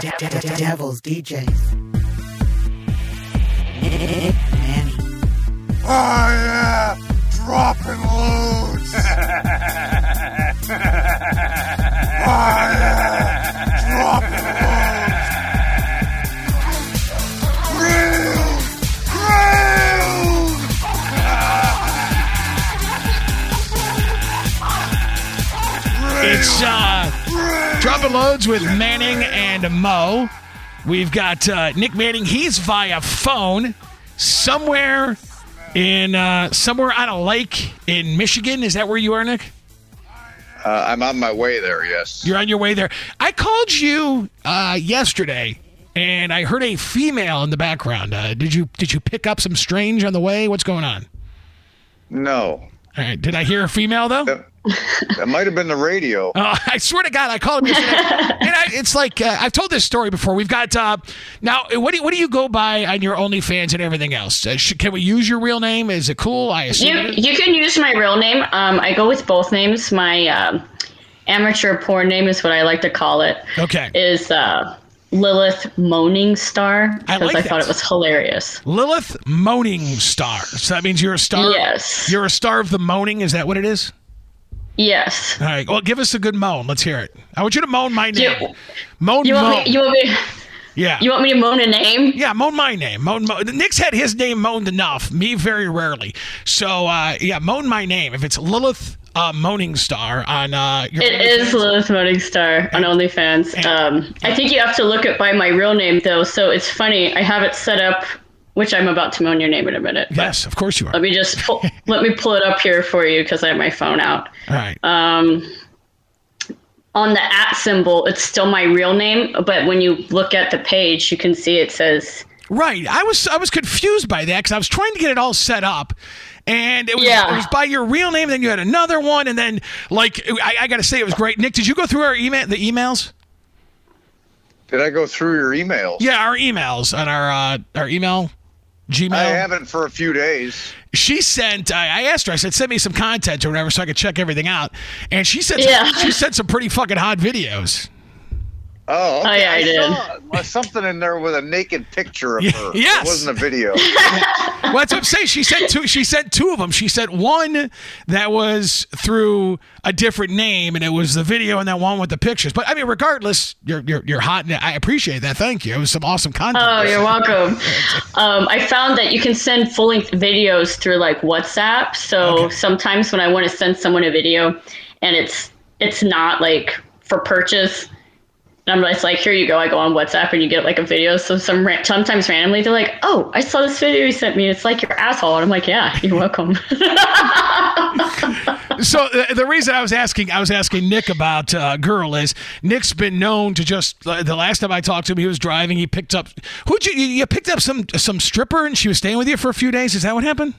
De- de- de- Devil's DJs. Nick Manning. I am dropping loads. I am dropping loads. Grilled, grilled. It's uh, loads with Manning and Mo. We've got uh, Nick Manning. He's via phone somewhere in uh, somewhere on a lake in Michigan. Is that where you are, Nick? Uh, I'm on my way there. Yes. You're on your way there. I called you uh, yesterday, and I heard a female in the background. Uh, did you did you pick up some strange on the way? What's going on? No. All right. Did I hear a female though? That, that might have been the radio. Uh, I swear to God, I called him yesterday, and I, it's like uh, I've told this story before. We've got uh, now. What do you, what do you go by on your OnlyFans and everything else? Uh, sh- can we use your real name? Is it cool? I assume. You you can use my real name. Um, I go with both names. My um, amateur porn name is what I like to call it. Okay. Is uh, Lilith Moaning Star I because like I thought it was hilarious. Lilith Moaning Star. So that means you're a star. Yes. You're a star of the moaning. Is that what it is? Yes. All right. Well, give us a good moan. Let's hear it. I want you to moan my name. You- moan. You want moan. me? You want me? yeah. You want me to moan a name? Yeah, moan my name. Moan, moan. Nick's had his name moaned enough. Me, very rarely. So, uh, yeah, moan my name. If it's Lilith uh, Moaning Star on uh, your It is Lilith Moaning Star on OnlyFans. Um, I think you have to look it by my real name though. So it's funny. I have it set up, which I'm about to moan your name in a minute. Yes, of course you are. Let me just pull, let me pull it up here for you because I have my phone out. All right. Um, on the at symbol, it's still my real name, but when you look at the page, you can see it says Right. I was I was confused by that because I was trying to get it all set up. And it was, Yeah. it was by your real name, then you had another one, and then like I, I got to say it was great. Nick, did you go through our email, the emails? Did I go through your emails? Yeah, our emails on our uh, our email, Gmail. I haven't for a few days. she sent I, I asked her i said send me some content or whatever so i could check everything out and she sent Yeah. some, she sent some pretty fucking hot videos Oh, okay. Oh, yeah, I did. saw something in there with a naked picture of her. yes. It wasn't a video. well that's what i'm saying she sent two she sent two of them she sent one that was through a different name and it was the video and that one with the pictures but i mean regardless you're you're, you're hot and i appreciate that thank you it was some awesome content Oh, you're welcome. Um, I found that you can send full length videos through like WhatsApp. So Okay. sometimes when I want to send someone a video and it's it's not like for purchase, I'm just like, here you go. I go on WhatsApp and you get like a video. So some ra- sometimes randomly they're like, oh, I saw this video you sent me. It's like your asshole, and I'm like, yeah, you're welcome. So uh, the reason I was asking, I was asking Nick about uh, girl is Nick's been known to just the last time I talked to him, he was driving. He picked up who'd you you picked up some some stripper and she was staying with you for a few days. Is that what happened?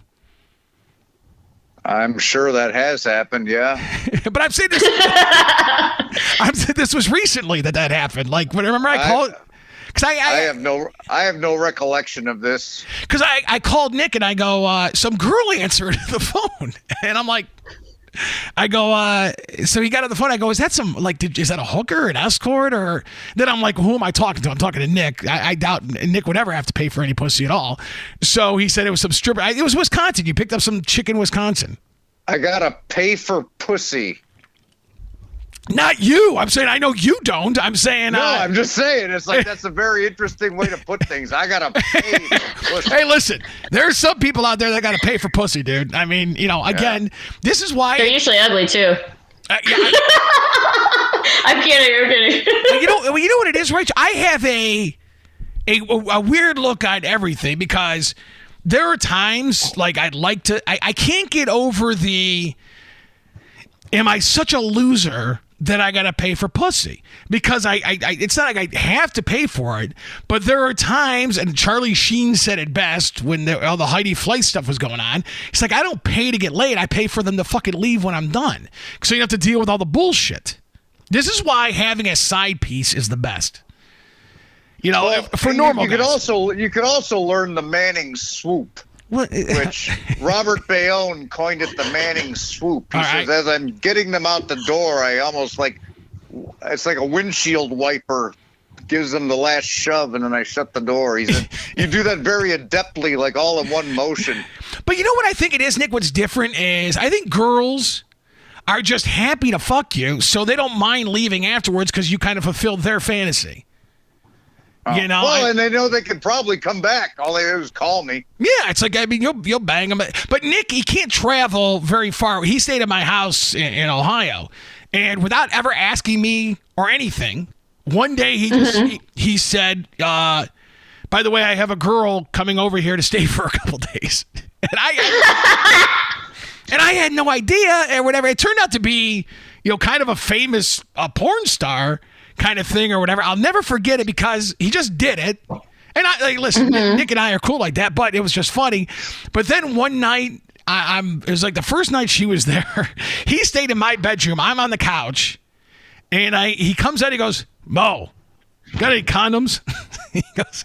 I'm sure that has happened. Yeah. but I'm saying this. Saying this was recently that that happened. Like remember I I- called. Cause I, I I, have no I have no recollection of this. cause I, I called Nick and I go, uh, some girl answered the phone, and I'm like, I go, uh, so he got on the phone. I go, is that some like, did, is that a hooker, an escort, or? Then I'm like, who am I talking to? I'm talking to Nick. I, I doubt Nick would ever have to pay for any pussy at all. So he said it was some stripper. I, it was Wisconsin. You picked up some chick in Wisconsin. I gotta pay for pussy. Not you. I'm saying I know you don't. I'm saying. No, uh, I'm just saying. It's like that's a very interesting way to put things. I gotta pay. for. Hey, listen. There's some people out there that got to pay for pussy, dude. I mean, you know, again, this is why. they're usually ugly too. uh, yeah, I- I'm kidding. I'm kidding. you know, well, you know what it is, Rich. I have a, a a weird look on everything because there are times like I'd like to. I, I can't get over the. Am I such a loser that I gotta pay for pussy? Because I, I, I it's not like I have to pay for it, but there are times, and Charlie Sheen said it best when the, all the Heidi Fleiss stuff was going on. He's like, I don't pay to get laid. I pay for them to fucking leave when I'm done, so you have to deal with all the bullshit. This is why having a side piece is the best. You know, Well, for normal you, could also you could also learn the Manning swoop, which Robert Bayonne coined it the Manning swoop. He All says, right. as I'm getting them out the door, I almost like it's like a windshield wiper gives them the last shove, and then I shut the door. He said, "You do that very adeptly, like all in one motion." But you know what I think it is, Nick? What's different is I think girls are just happy to fuck you, so they don't mind leaving afterwards because you kind of fulfilled their fantasy. You know, well, I- and they know they can probably come back. All they do is call me. yeah, it's like I mean, you'll you'll bang them. but Nick, he can't travel very far. He stayed at my house in, in Ohio, and without ever asking me or anything, one day he just he, he said, uh, "By the way, I have a girl coming over here to stay for a couple days," and I and I had no idea or whatever. It turned out to be, you know, kind of a famous uh, porn star kind of thing or whatever. I'll never forget it because he just did it. And I like listen, Nick and I are cool like that, but it was just funny. But then one night, I, I'm it was like the first night she was there. he stayed in my bedroom. I'm on the couch, and I he comes out. He goes, Mo, got any condoms? he goes.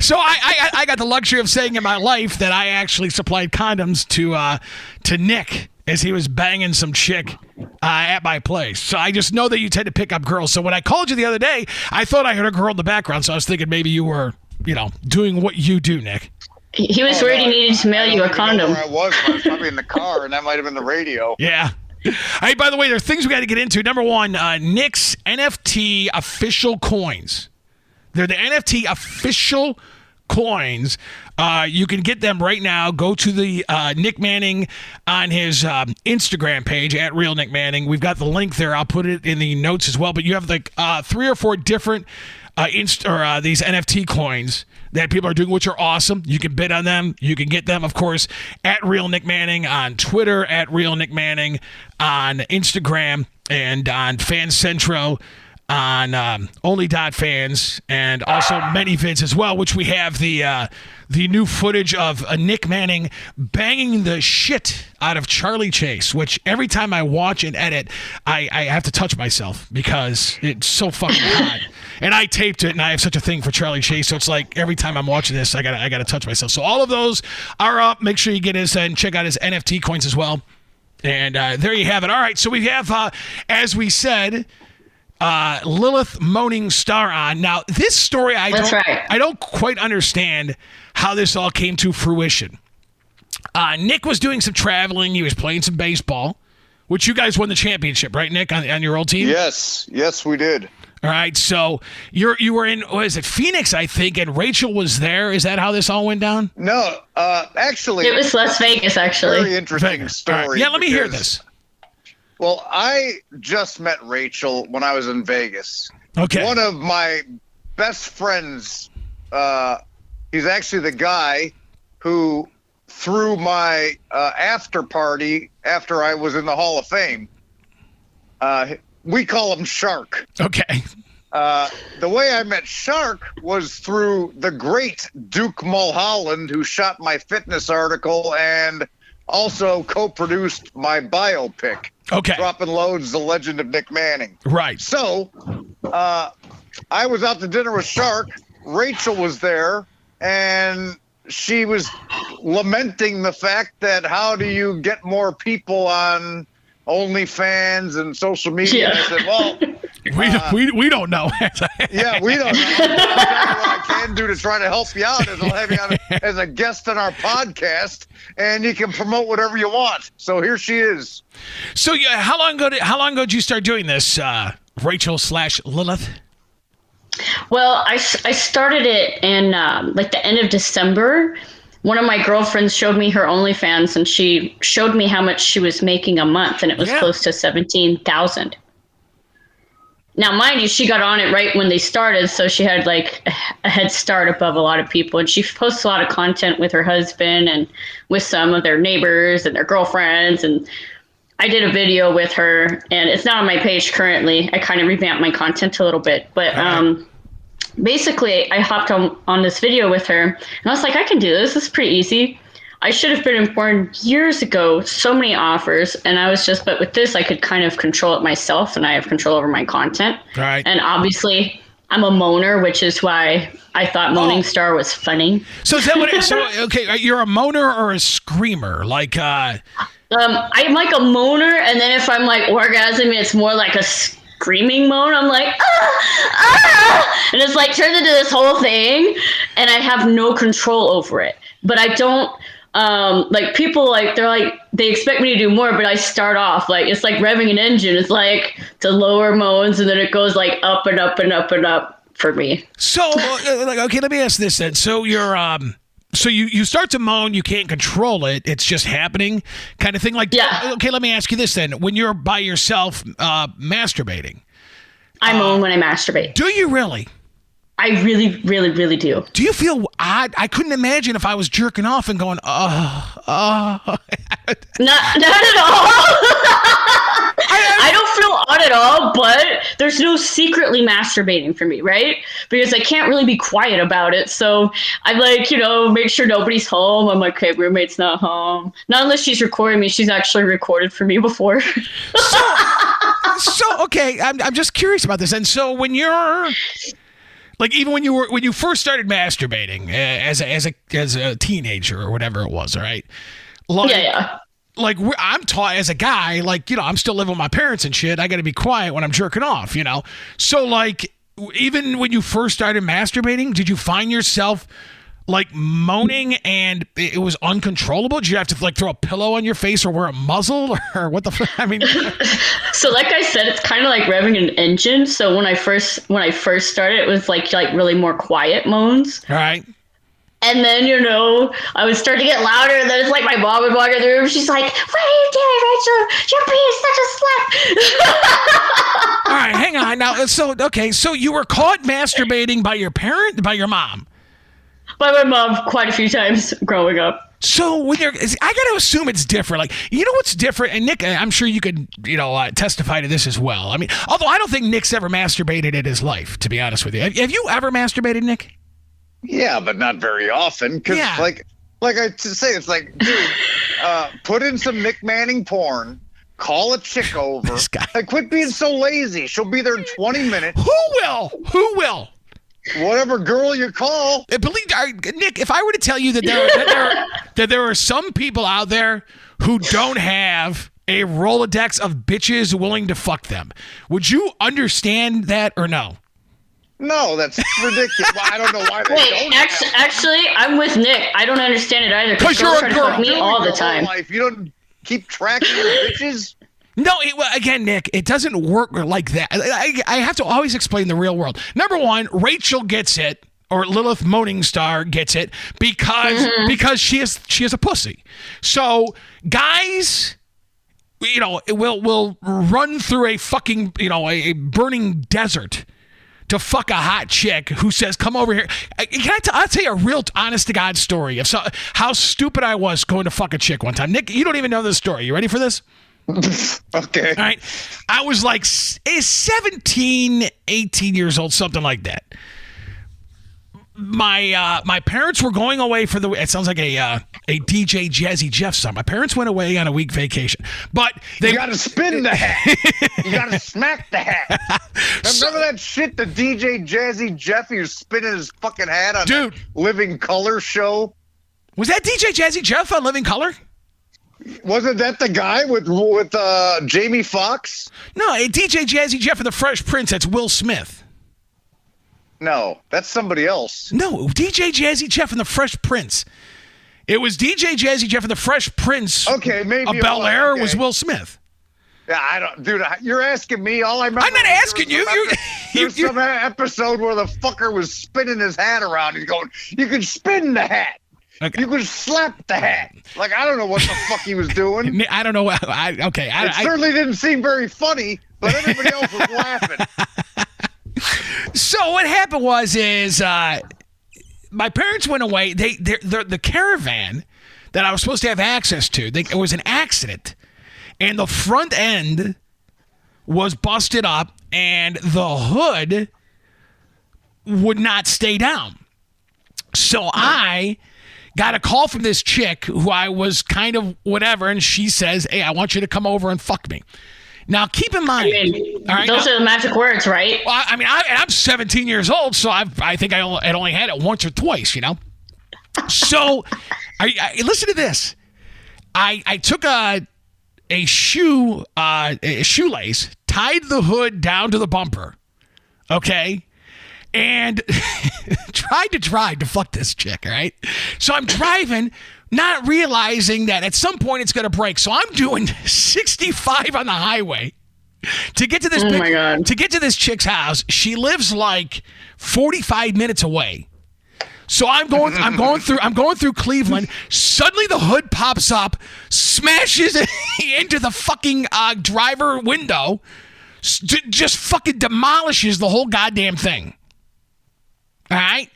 So I, I I got the luxury of saying in my life that I actually supplied condoms to uh to Nick as he was banging some chick uh, at my place. So I just know that you tend to pick up girls. So when I called you the other day, I thought I heard a girl in the background. So I was thinking maybe you were you know doing what you do, Nick. He he was worried he needed to mail I you a don't even know condom. Where I was, I was probably in the car, and that might have been the radio. Yeah. Hey, by the way, there are things we got to get into. Number one, uh, Nick's NFT official coins. They're the NFT official coins. Uh, you can get them right now. Go to the uh, Nick Manning on his um, Instagram page at Real Nick Manning. We've got the link there. I'll put it in the notes as well. But you have like uh, three or four different uh, inst- or uh, these NFT coins that people are doing, which are awesome. You can bid on them. You can get them, of course, at Real Nick Manning on Twitter, at Real Nick Manning on Instagram, and on FanCentro on um, fans and also ManyVids as well, which we have the uh, the new footage of uh, Nick Manning banging the shit out of Charlie Chase, which every time I watch and edit, I, I have to touch myself because it's so fucking hot. And I taped it, and I have such a thing for Charlie Chase, so it's like every time I'm watching this, I gotta I gotta touch myself. So all of those are up. Make sure you get his and check out his NFT coins as well. And uh, there you have it. All right, so we have, uh, as we said, uh, Lilith Moaning Star on. Now, this story I That's don't, right. I don't quite understand how this all came to fruition. Uh, Nick was doing some traveling. He was playing some baseball, which you guys won the championship, right, Nick, on, on your old team? Yes, yes, we did. All right. So you're you were in what is it Phoenix, I think, and Rachel was there. Is that how this all went down? No, uh, actually, It was Las Vegas, Actually, very interesting All story. right. Yeah, let me hear this. Well, I just met Rachel when I was in Vegas. Okay. One of my best friends, uh, he's actually the guy who threw my uh, after party after I was in the Hall of Fame. Uh, we call him Shark. Okay. Uh, the way I met Shark was through the great Duke Mulholland, who shot my fitness article and also co-produced my biopic, Okay. Dropping Loads: The Legend of Nick Manning. Right. So, uh, I was out to dinner with Shark. Rachel was there, and she was lamenting the fact that how do you get more people on OnlyFans and social media? And I said, well. We, Uh, we, we don't know. Yeah, we don't know. I'll tell you what I can do to try to help you out is I'll have you on as a guest on our podcast, and you can promote whatever you want. So here she is. so yeah, how long ago did how long ago did you start doing this, uh, Rachel slash Lilith? Well, I, I started it in um, like the end of December. One of my girlfriends showed me her OnlyFans, and she showed me how much she was making a month, and it was Yeah. close to seventeen thousand. Now, mind you, she got on it right when they started, so she had like a a head start above a lot of people. And she posts a lot of content with her husband and with some of their neighbors and their girlfriends. And I did a video with her, and it's not on my page currently. I kind of revamped my content a little bit, but um, basically, I hopped on on this video with her, and I was like, I can do this. This is pretty easy. I should have been informed years ago. So many offers, and I was just, but with this, I could kind of control it myself, and I have control over my content. Right. And obviously, I'm a moaner, which is why I thought Moaning Oh. Star was funny. So is that what? It, so okay, uh, you're a moaner or a screamer? Like, uh, Um, I'm like a moaner, and then if I'm like orgasming, it's more like a screaming moan. I'm like, ah, ah, and it's like turned into this whole thing, and I have no control over it. But I don't um like people like they're like they expect me to do more but i start off like it's like revving an engine it's like the lower moans and then it goes like up and up and up and up for me So, uh, like, okay, let me ask this then. So you're um. So you, you start to moan, you can't control it. It's just happening, kind of thing. Like, Yeah. Okay, let me ask you this then: When you're by yourself uh, masturbating, i moan when i masturbate do you really? i really really really do Do you feel odd? I couldn't imagine if I was jerking off and going, oh, oh. not not at all I don't feel odd at all, but there's no secretly masturbating for me, right? Because I can't really be quiet about it. So I like, you know, make sure nobody's home. I'm like, okay, roommate's not home. Not unless she's recording me. She's actually recorded for me before. so so okay, I'm I'm just curious about this. And so when you're like even when you were when you first started masturbating uh, as a, as a as a teenager or whatever it was, all right? Like, yeah, yeah. Like I'm taught as a guy, like you know, I'm still living with my parents and shit. I got to be quiet when I'm jerking off, you know. So like, even when you first started masturbating, did you find yourself like moaning and it was uncontrollable? Did you have to like throw a pillow on your face or wear a muzzle or what the? F- I mean, So like I said, it's kind of like revving an engine. So when I first when I first started, it was like like really more quiet moans. all right. And then, you know, I would start to get louder, and then it's like my mom would walk in the room. She's like, What are you doing, Rachel? You're being such a slut. All right, hang on now. So okay, so you were caught masturbating by your parent, by your mom. By my mom quite a few times growing up. So when you're, I got to assume it's different. Like you know what's different, and Nick, I'm sure you could, you know, uh, testify to this as well. I mean, although I don't think Nick's ever masturbated in his life, to be honest with you. Have, have you ever masturbated, Nick? Yeah, but not very often. Because, Yeah. like, like I say, it's like, dude, uh, put in some Nick Manning porn, call a chick over. This guy. Like, quit being so lazy. She'll be there in 20 minutes. Who will? Who will? Whatever girl you call. Uh, Believe I, Nick, if I were to tell you that there, that there that there are some people out there who don't have a Rolodex of bitches willing to fuck them, would you understand that or no? No, that's ridiculous. Well, I don't know why they Wait, don't. actually, have- actually, I'm with Nick. I don't understand it either. Because you're a girl. fuck me Doing all the your whole time. Life. You don't keep track of your bitches. No, it, well, again, Nick, it doesn't work like that. I, I have to always explain the real world. Number one, Rachel gets it, or Lilith Morningstar gets it because mm-hmm. because she is she is a pussy. So guys, you know, will will run through a fucking you know a, a burning desert to fuck a hot chick who says, "Come over here." I- Can I t- I'll tell you a real, honest to God story of so, how stupid I was going to fuck a chick one time. Nick, you don't even know this story. You ready for this? Okay. All right. I was like eh, 17, 18 years old, something like that. My uh, my parents were going away for the. It sounds like a uh, a DJ Jazzy Jeff song. My parents went away on a week vacation, but they gotta spin the hat. you gotta smack the hat. Remember that shit, the DJ Jazzy Jeff, he was spinning his fucking hat on Dude. Living Color show? was that DJ Jazzy Jeff on Living Color? Wasn't that the guy with with uh, Jamie Foxx? No, DJ Jazzy Jeff and the Fresh Prince. That's Will Smith. No, that's somebody else. No, DJ Jazzy Jeff and the Fresh Prince. It was DJ Jazzy Jeff and the Fresh Prince. Okay, maybe it Bel was, Air okay. was Will Smith. Yeah, I don't, dude. I- You're asking me. All I remember. I'm not asking you. You- you- you- some episode where the fucker was spinning his hat around. He's going, "You can spin the hat. Okay. You can slap the hat." Like I don't know what the fuck he was doing. I don't know. I, okay, I, It I, certainly didn't seem very funny, but everybody else was laughing. so what happened was is uh, my parents went away. They the caravan that I was supposed to have access to. They, it was an accident, and the front end was busted up, and the hood would not stay down. So I got a call from this chick who I was kind of whatever, and she says, "Hey, I want you to come over and fuck me." Now, keep in mind, I mean, all right, those now- are the magic words, right? well, I I mean, I, and I'm 17 years old, so I've, I think I only, had only had it once or twice, you know. So, I, I, listen to this. I I took a a shoe uh, a shoelace, tied the hood down to the bumper. Okay. And tried to drive to fuck this chick, all right? So I'm driving, not realizing that at some point it's gonna break. So I'm doing 65 on the highway to get to this Oh big- to get to this chick's house. She lives like 45 minutes away. So I'm going I'm going through I'm going through Cleveland. Suddenly the hood pops up, smashes into the fucking uh, driver window, just fucking demolishes the whole goddamn thing. All right?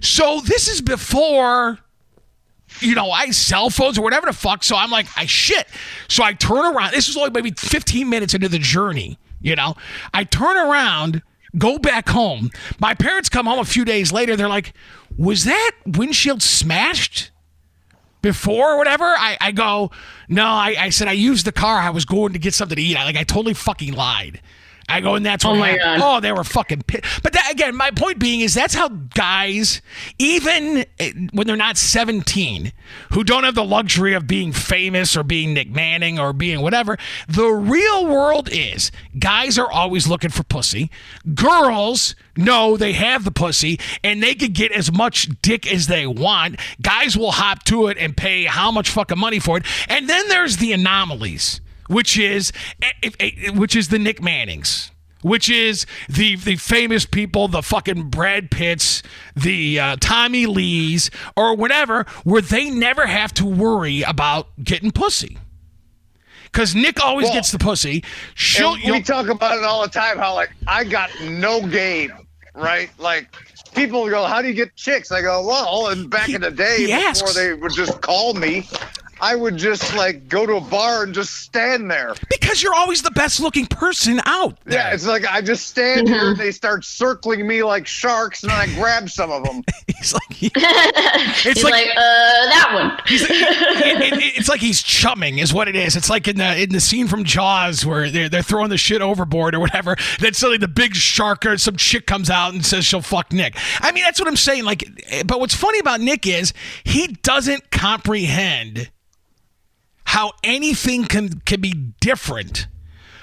So this is before you know, I cell phones or whatever the fuck. So I'm like, I shit. So I turn around. This was only maybe 15 minutes into the journey. You know, I turn around, go back home. My parents come home a few days later. They're like, was that windshield smashed? before or whatever, I, I go, no, I, I said I used the car. I was going to get something to eat. I like I totally fucking lied. I go, and that's what Oh my happened. God. Oh, they were fucking pissed. But that, again, my point being is that's how guys, even eh, when they're not 17, who don't have the luxury of being famous or being Nick Manning or being whatever, the real world is guys are always looking for pussy. Girls know they have the pussy and they can get as much dick as they want. Guys will hop to it and pay how much fucking money for it. And then there's the anomalies which is eh, eh, which is the Nick Mannings, which is the the famous people, the fucking Brad Pitts, the uh, Tommy Lees, or whatever, where they never have to worry about getting pussy. Because Nick always Well, gets the pussy. She'll, we talk about it all the time. How like I got no game, right? Like people go, "How do you get chicks?" I go, "Well, and back in the day, before asks. they would just call me, I would just like go to a bar and just stand there. because you're always the best looking person out. Yeah, it's like I just stand here and they start circling me like sharks, and then I grab some of them. He's like, it's He's like, like, uh, that one. it- it- it's like he's chumming, is what it is. It's like in the in the scene from Jaws where they're they're throwing the shit overboard or whatever. Then suddenly the big shark or some chick comes out and says she'll fuck Nick. I mean, that's what I'm saying. Like, but what's funny about Nick is he doesn't comprehend how anything can can be different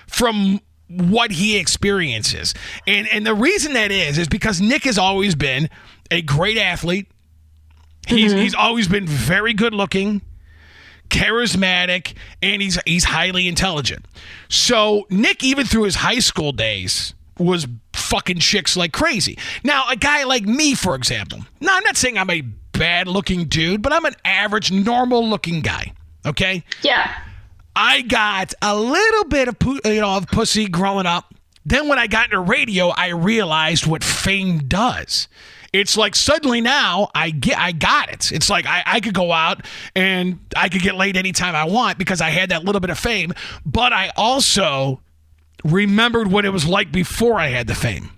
from what he experiences. And and the reason that is is because Nick has always been a great athlete. He's mm-hmm. he's always been very good looking, charismatic, and he's he's highly intelligent. So Nick, even through his high school days, was fucking chicks like crazy. Now, a guy like me, for example. Now, I'm not saying I'm a bad looking dude, but I'm an average, normal looking guy. Okay. Yeah. I got a little bit of you know of pussy growing up. Then when I got into radio, I realized what fame does. It's like suddenly now I get I got it. It's like I, I could go out and I could get laid anytime I want because I had that little bit of fame. But I also remembered what it was like before I had the fame.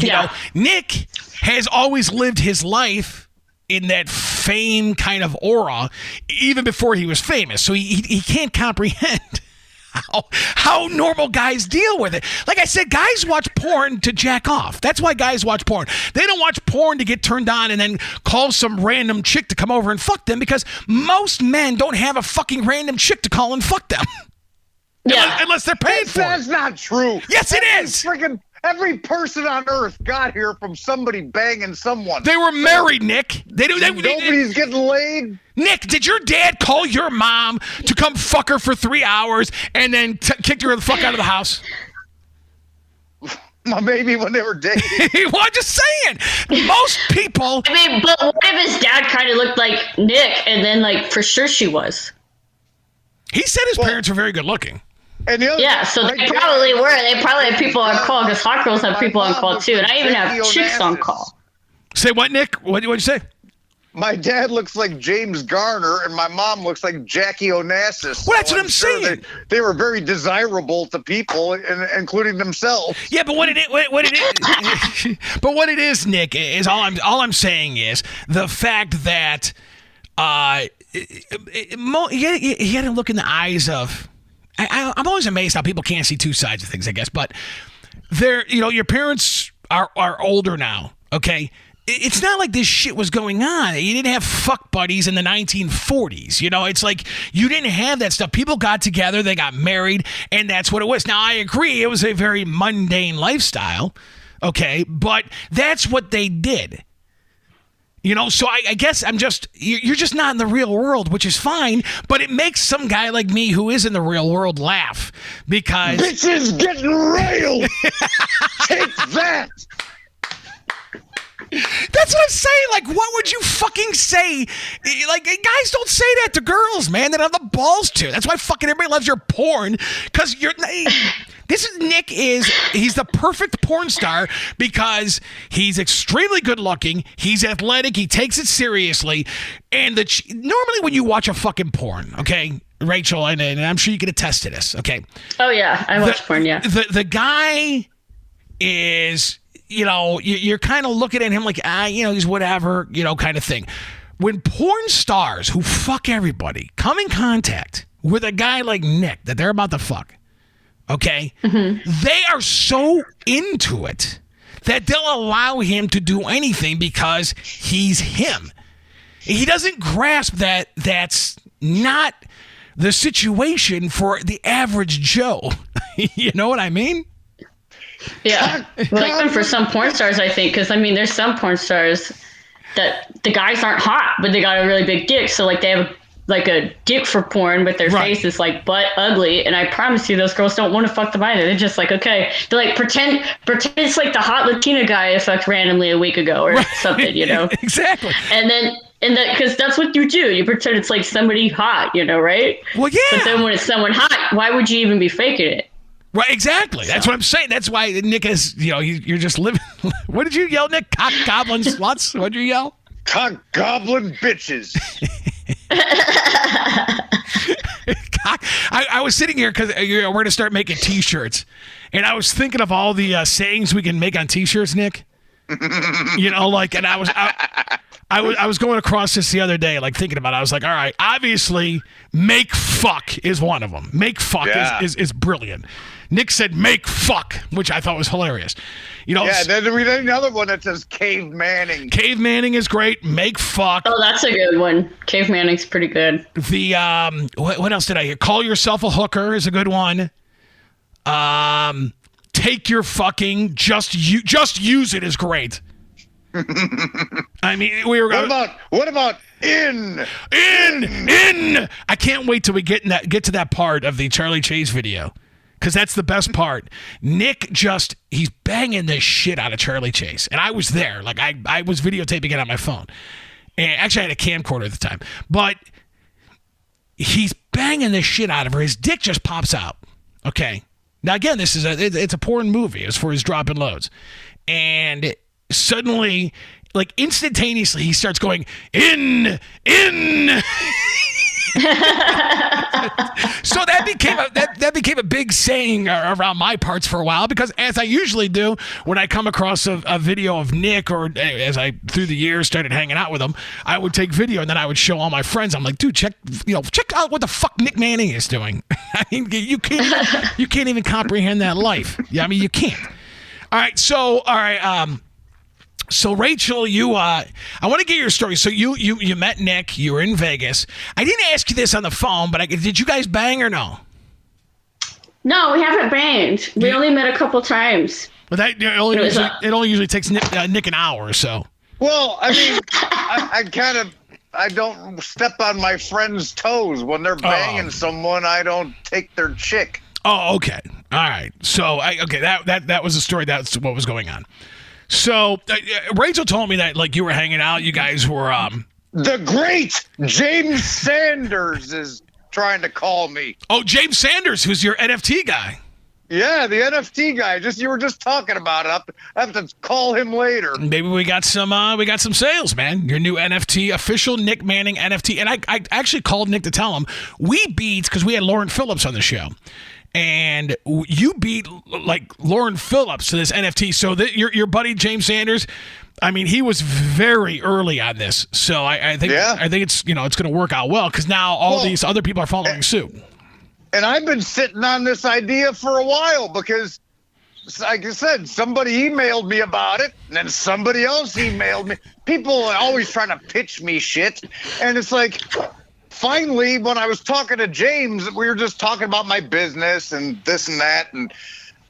You Yeah. know, Nick has always lived his life in that fame kind of aura, even before he was famous. So he, he, he can't comprehend how, how normal guys deal with it. Like I said, guys watch porn to jack off. That's why guys watch porn. They don't watch porn to get turned on and then call some random chick to come over and fuck them because most men don't have a fucking random chick to call and fuck them. Yeah. Unless they're paid That's, for it. that's not true. Yes, it Every is. Freaking every person on earth got here from somebody banging someone. They were married, Nick. They. They, they, Nobody's getting laid. Nick, did your dad call your mom to come fuck her for three hours and then t- kicked her the fuck out of the house? Well, Maybe when they were dating. well, I'm just saying. Most people. I mean, but what if his dad kind of looked like Nick, and then like for sure she was? He said his parents were very good looking. And the other Yeah, so they dad- probably were. They probably had people on call because hot girls have people on call too, and I even have Jackie chicks on call. Say what, Nick? What what'd you say? My dad looks like James Garner, and my mom looks like Jackie Onassis. Well, that's So what I'm sure saying. They, they were very desirable to people, and, including themselves. Yeah, but what it is, what, what it is, but what it is, Nick, is all I'm all I'm saying is the fact that uh, it, it, mo- you, gotta- you got to look in the eyes of. I, I'm always amazed how people can't see two sides of things. I guess, but they're you know your parents are are older now. Okay, it's not like this shit was going on. You didn't have fuck buddies in the 1940s. You know, it's like you didn't have that stuff. People got together, they got married, and that's what it was. Now, I agree, it was a very mundane lifestyle, okay, but that's what they did. You know, so I, I guess I'm just, you- you're just not in the real world, which is fine, but it makes some guy like me who is in the real world laugh because. Bitches getting railed. Take that. That's what I'm saying. Like, what would you fucking say? Like, guys don't say that to girls, man. They don't have the balls to. That's why fucking everybody loves your porn. Because you're. This is Nick is he's the perfect porn star because he's extremely good looking, he's athletic, he takes it seriously, and the ch- normally when you watch a fucking porn, okay, Rachel, and, and I'm sure you can attest to this, okay, Oh yeah, I watch porn. Yeah. the the guy is you know you- you're kind of looking at him like ah you know he's whatever you know kind of thing when porn stars who fuck everybody come in contact with a guy like nick that they're about to fuck okay? Mm-hmm. They are so into it that they'll allow him to do anything because he's him. He doesn't grasp that that's not the situation for the average joe. You know what i mean? Yeah. Well, like even for some porn stars, I think, because I mean, there's some porn stars that the guys aren't hot, but they got a really big dick. So like they have like a dick for porn, but their Right. face is like butt ugly. And I promise you, those girls don't want to fuck them either. They're just like, okay, they're like pretend pretend it's like the hot Latina guy I fucked randomly a week ago or something, you know. exactly And then and that because that's what you do. You pretend it's like somebody hot, you know, right? well yeah But then when it's someone hot, why would you even be faking it? Right, exactly. That's what I'm saying. That's why Nick is, you know, you- you're just living. what did you yell, Nick? Cock goblin sluts? What did you yell? Cock goblin bitches. I, I was sitting here because you know, we're going to start making T-shirts, and I was thinking of all the uh, sayings we can make on T-shirts, Nick. you know, like, and I was. I, I was I was going across this the other day, like thinking about it. I was like, all right, obviously, make fuck is one of them. Make fuck Yeah. is, is is brilliant. Nick said make fuck, which I thought was hilarious. You know, Yeah, then we had another one that says Cave Manning. Cave Manning is great. Make fuck. Oh, that's a good one. Cave Manning's pretty good. The um, what, what else did I hear? Call yourself a hooker is a good one. Um, take your fucking just you just use it is great. I mean, we were What about what about in? in in. I can't wait till we get in that get to that part of the Charlie Chase video. Cause that's the best part. Nick just he's banging the shit out of Charlie Chase. And I was there. Like I, I was videotaping it on my phone. And actually I had a camcorder at the time. But he's banging the shit out of her. His dick just pops out. Okay. Now again, this is a it- it's a porn movie. It's for his dropping loads, and suddenly, like instantaneously, he starts going in in. so that became a that, that became a big saying around my parts for a while because as I usually do when I come across a, a video of Nick or uh, as I through the years started hanging out with him, I would take video and then I would show all my friends. I'm like, dude, check you know check out what the fuck Nick Manning is doing. I mean, you can't you can't even comprehend that life. Yeah, I mean you can't. All right, so all right, um. So Rachel, you uh I want to get your story. So you you you met Nick, you were in Vegas. I didn't ask you this on the phone, but I, did you guys bang or no? No, we haven't banged. We only met a couple times. But that it only It usually, uh, it only usually takes Nick, uh, Nick an hour or so. Well, I mean, I, I kind of I don't step on my friends' toes when they're banging someone. I don't take their chick. Oh, okay. All right. So I okay, that that that was the story. That's what was going on. So uh, uh, Rachel told me that like you were hanging out, you guys were um The great James Sanders is trying to call me. Oh, James Sanders, who's your NFT guy. Yeah, the NFT guy. Just you were just talking about it. I have to, I have to call him later. Maybe we got some uh we got some sales, man. Your new NFT official Nick Manning NFT. And I I actually called Nick to tell him we beat because we had Lauren Phillips on the show. And you beat like Lauren Phillips to this NFT. So that your your buddy James Sanders, I mean, he was very early on this. So I, I think Yeah. I think it's you know it's going to work out well because now all Well, these other people are following suit. And I've been sitting on this idea for a while because like I said, somebody emailed me about it, and then somebody else emailed me. People are always trying to pitch me shit, and it's like, finally, when I was talking to James, we were just talking about my business and this and that, and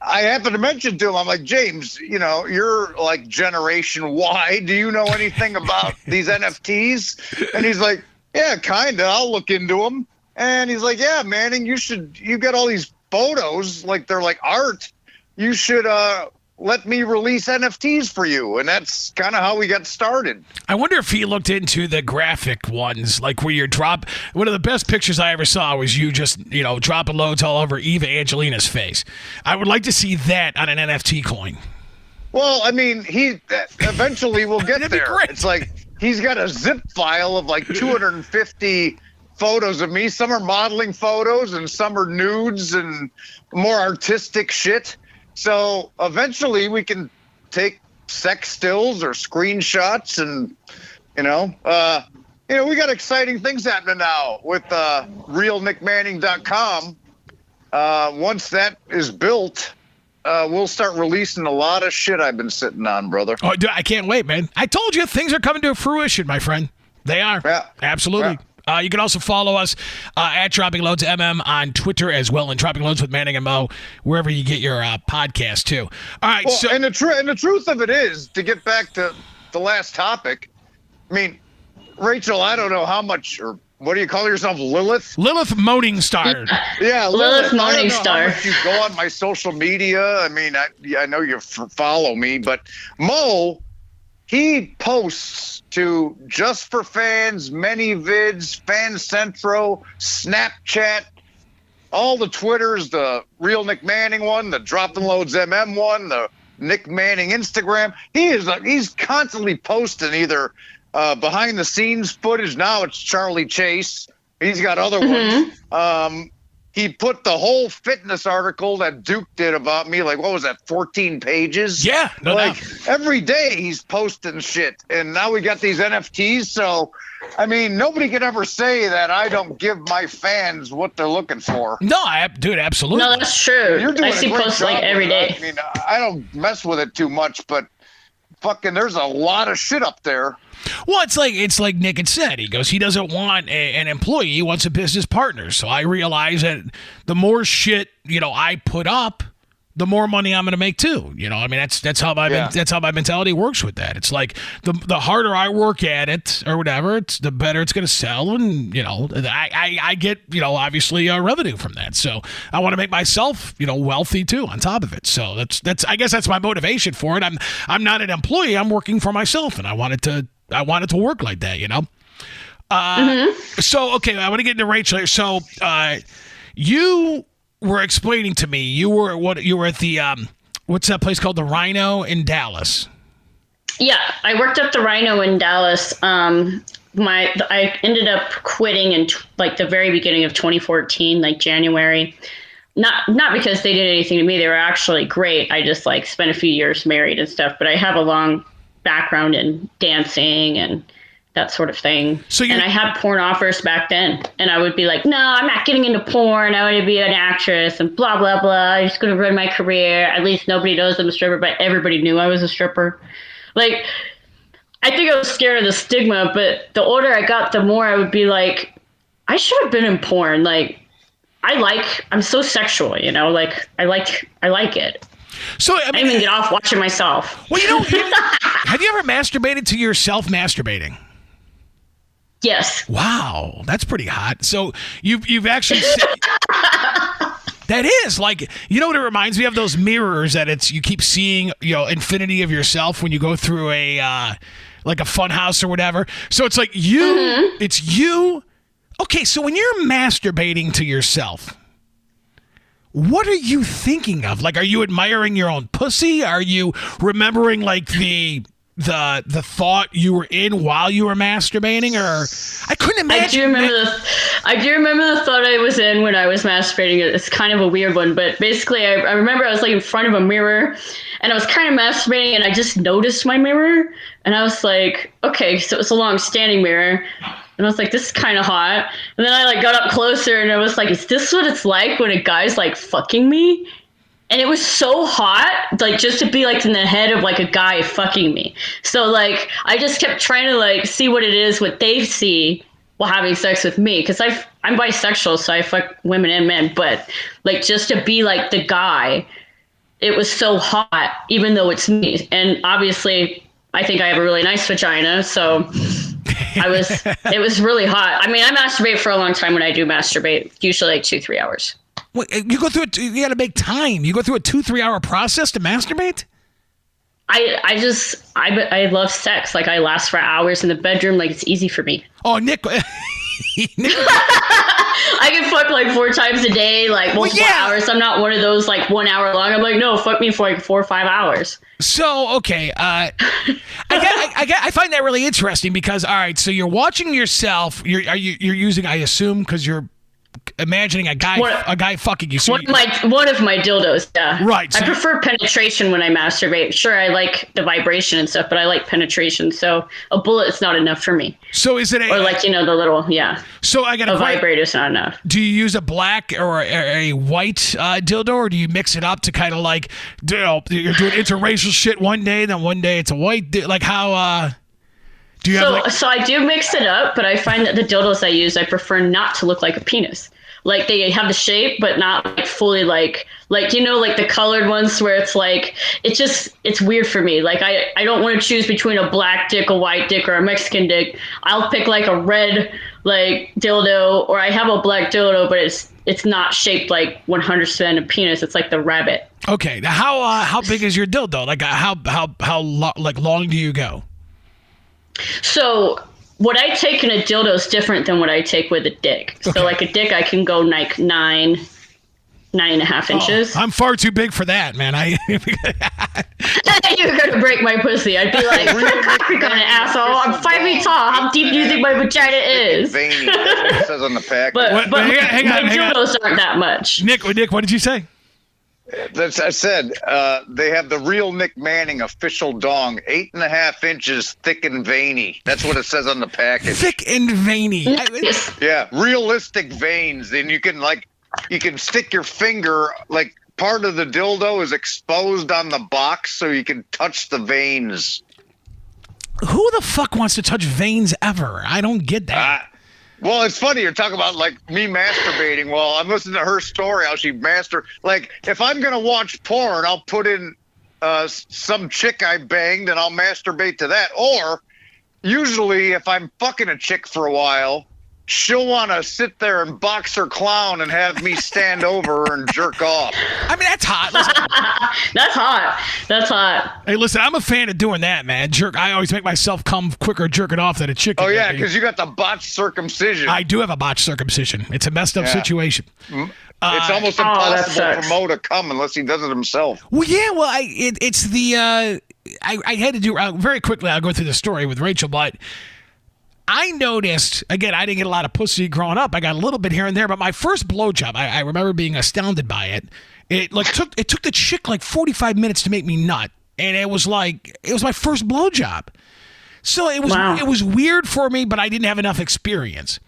I happened to mention to him, I'm like, James, you know, you're like Generation Y. Do you know anything about these NFTs? And he's like, Yeah, kinda. I'll look into them. And he's like, Yeah, Manning, you should. You got all these photos, like they're like art. You should uh let me release NFTs for you. And that's kind of how we got started. I wonder if he looked into the graphic ones, like where you drop. One of the best pictures I ever saw was you just, you know, dropping loads all over Eva Angelina's face. I would like to see that on an NFT coin. Well, I mean, he eventually will get there. great. It's like he's got a zip file of like 250 photos of me. Some are modeling photos and some are nudes and more artistic shit. So eventually we can take sex stills or screenshots and you know, uh you know, we got exciting things happening now with uh realnickmanning.com. Uh once that is built, uh, we'll start releasing a lot of shit I've been sitting on, brother. Oh, dude, I can't wait, man. I told you things are coming to fruition, my friend. They are. Yeah. Absolutely. Uh, you can also follow us uh, at Dropping Loads MM on Twitter as well, and Dropping Loads with Manning and Mo wherever you get your uh, podcast too. All right, Well, so and the tr- and the truth of it is, to get back to the last topic, I mean, Rachel, I don't know how much, or what do you call yourself, Lilith? Lilith Moaning Star. Yeah, Lilith I don't Morningstar. know how much You go on my social media. I mean, I, I know you f- follow me, but Mo, he posts to Just for Fans, many vids, FanCentro, Snapchat, all the Twitters, the real Nick Manning one, the Dropping Loads MM one, the Nick Manning Instagram. He is uh, he's constantly posting either uh, behind the scenes footage. Now it's Charlie Chase. He's got other ones. Um, he put the whole fitness article that Duke did about me, like what was that, 14 pages? Yeah, no like doubt. every day he's posting shit. And now we got these NFTs. So, I mean, nobody can ever say that I don't give my fans what they're looking for. No, I, dude, absolutely. No, that's true. You're doing I see posts like every day. it. I mean, I don't mess with it too much, but fucking, there's a lot of shit up there. Well, it's like it's like Nick had said. He goes, he doesn't want a, an employee; he wants a business partner. So I realize that the more shit you know I put up, the more money I'm going to make too. You know, I mean that's that's how my Yeah. that's how my mentality works with that. It's like the the harder I work at it or whatever, it's the better it's going to sell, and you know I I, I get you know obviously uh, revenue from that. So I want to make myself you know wealthy too on top of it. So that's that's I guess that's my motivation for it. I'm I'm not an employee. I'm working for myself, and I wanted to I wanted to work like that. You know. Uh, So okay, I want to get into Rachel. here. So uh, you were explaining to me you were what you were at the um, what's that place called the Rhino in Dallas. Yeah, I worked at the Rhino in Dallas. Um, my I ended up quitting in t- like the very beginning of 2014, like January. Not not because they did anything to me. They were actually great. I just like spent a few years married and stuff. But I have a long background in dancing and that sort of thing. So and I had porn offers back then, and I would be like, "No, I'm not getting into porn. I want to be an actress and blah blah blah. I'm just gonna run my career. At least nobody knows I'm a stripper, but everybody knew I was a stripper." Like, I think I was scared of the stigma, but the older I got, the more I would be like, I should have been in porn. Like, I like, I'm so sexual, you know. Like, I like, I like it. So I I mean, even get off watching myself. well, you know, have you ever masturbated to yourself masturbating? Yes. Wow, that's pretty hot. So you've you've actually. se- That is like you know what it reminds me of those mirrors that it's you keep seeing you know infinity of yourself when you go through a uh, like a fun house or whatever. So it's like you, it's you. Okay, so when you're masturbating to yourself, what are you thinking of? Like, are you admiring your own pussy? Are you remembering like the the the thought you were in while you were masturbating? Or I couldn't imagine. I do remember the, I do remember the thought I was in when I was masturbating. It's kind of a weird one, but basically, I, I remember I was like in front of a mirror, and I was kind of masturbating, and I just noticed my mirror, and I was like, okay, so it's a long standing mirror, and I was like, this is kind of hot, and then I like got up closer, and I was like, is this what it's like when a guy's like fucking me? and it was so hot, like just to be like in the head of like a guy fucking me. So like I just kept trying to like see what it is, what they see while having sex with me, because I I'm bisexual, so I fuck women and men. But like just to be like the guy, it was so hot, even though it's me. And obviously, I think I have a really nice vagina, so I was it was really hot. I mean, I masturbate for a long time when I do masturbate, usually like two three hours. Wait, eh, You go through it. You got to make time. You go through a two, three hour process to masturbate. I I just I I love sex. Like I last for hours in the bedroom. Like it's easy for me. Oh, Nick. I can fuck like four times a day, like multiple yeah. hours. I'm not one of those like one hour long. I'm like, no, fuck me for like four or five hours. So okay, uh, I get, I, I get, I find that really interesting because all right, so you're watching yourself. You're are you you're using, I assume, because you're imagining a guy What- a guy fucking you. So One of my one of my dildos, yeah. Right, so I prefer penetration when I masturbate. Sure, I like the vibration and stuff, but I like penetration. So a bullet is not enough for me. so is it a Or like you know the little yeah, so I got a a vibrator is not enough. Do you use a black or a, a white uh, dildo, or do you mix it up to kind of like, you know, you're doing interracial shit one day, then one day it's a white? Like how? uh Do you have So, like? so I do mix it up, but I find that the dildos I use, I prefer not to look like a penis. Like they have the shape, but not like fully like like you know like the colored ones where it's like it's just it's weird for me. Like I I don't want to choose between a black dick, a white dick, or a Mexican dick. I'll pick like a red like dildo, or I have a black dildo, but it's it's not shaped like 100% a penis. It's like the rabbit. Okay, now how uh, how big is your dildo? Like uh, how how how lo- like long do you go? So what I take in a dildo is different than what I take with a dick. Okay. So like a dick, I can go like nine, nine and a half oh, inches. I'm far too big for that, man. I You're gonna break my pussy. I'd be like, "Put a cock on it, asshole. I'm five feet tall. How deep do you think my vagina is? Veiny. That's what it says on the pack. But What- but hang on, hang my on, hang on. dildos aren't that much. Nick, Nick, what did you say? That's I said. Uh, they have the real Nick Manning official dong, eight and a half inches thick and veiny. That's what it says on the package. Thick and veiny. Yeah, realistic veins. And you can like, you can stick your finger like part of the dildo is exposed on the box, so you can touch the veins. Who the fuck wants to touch veins ever? I don't get that. Well, it's funny you're talking about like me masturbating. Well, I'm listening to her story how she master. Like if I'm gonna watch porn, I'll put in uh, some chick I banged and I'll masturbate to that. Or usually, if I'm fucking a chick for a while, she'll want to sit there and box her clown and have me stand over her and jerk off. I mean, that's hot. That's hot. That's hot. hey, listen, I'm a fan of doing that, man. Jerk. I always make myself come quicker jerking off than a chicken. Oh yeah, because you got the botched circumcision. I do have a botched circumcision. It's a messed up Yeah. situation. it's Uh, almost Oh, impossible sucks. for Mo to come unless he does it himself. Well, yeah. Well, I it, it's the uh, I I had to do uh, very quickly. I'll go through the story with Rachel, but I noticed again. I didn't get a lot of pussy growing up. I got a little bit here and there, but my first blowjob, I, I remember being astounded by it. It like took it took the chick like forty five minutes to make me nut, and it was like it was my first blowjob. So it was Wow. it was weird for me, but I didn't have enough experience.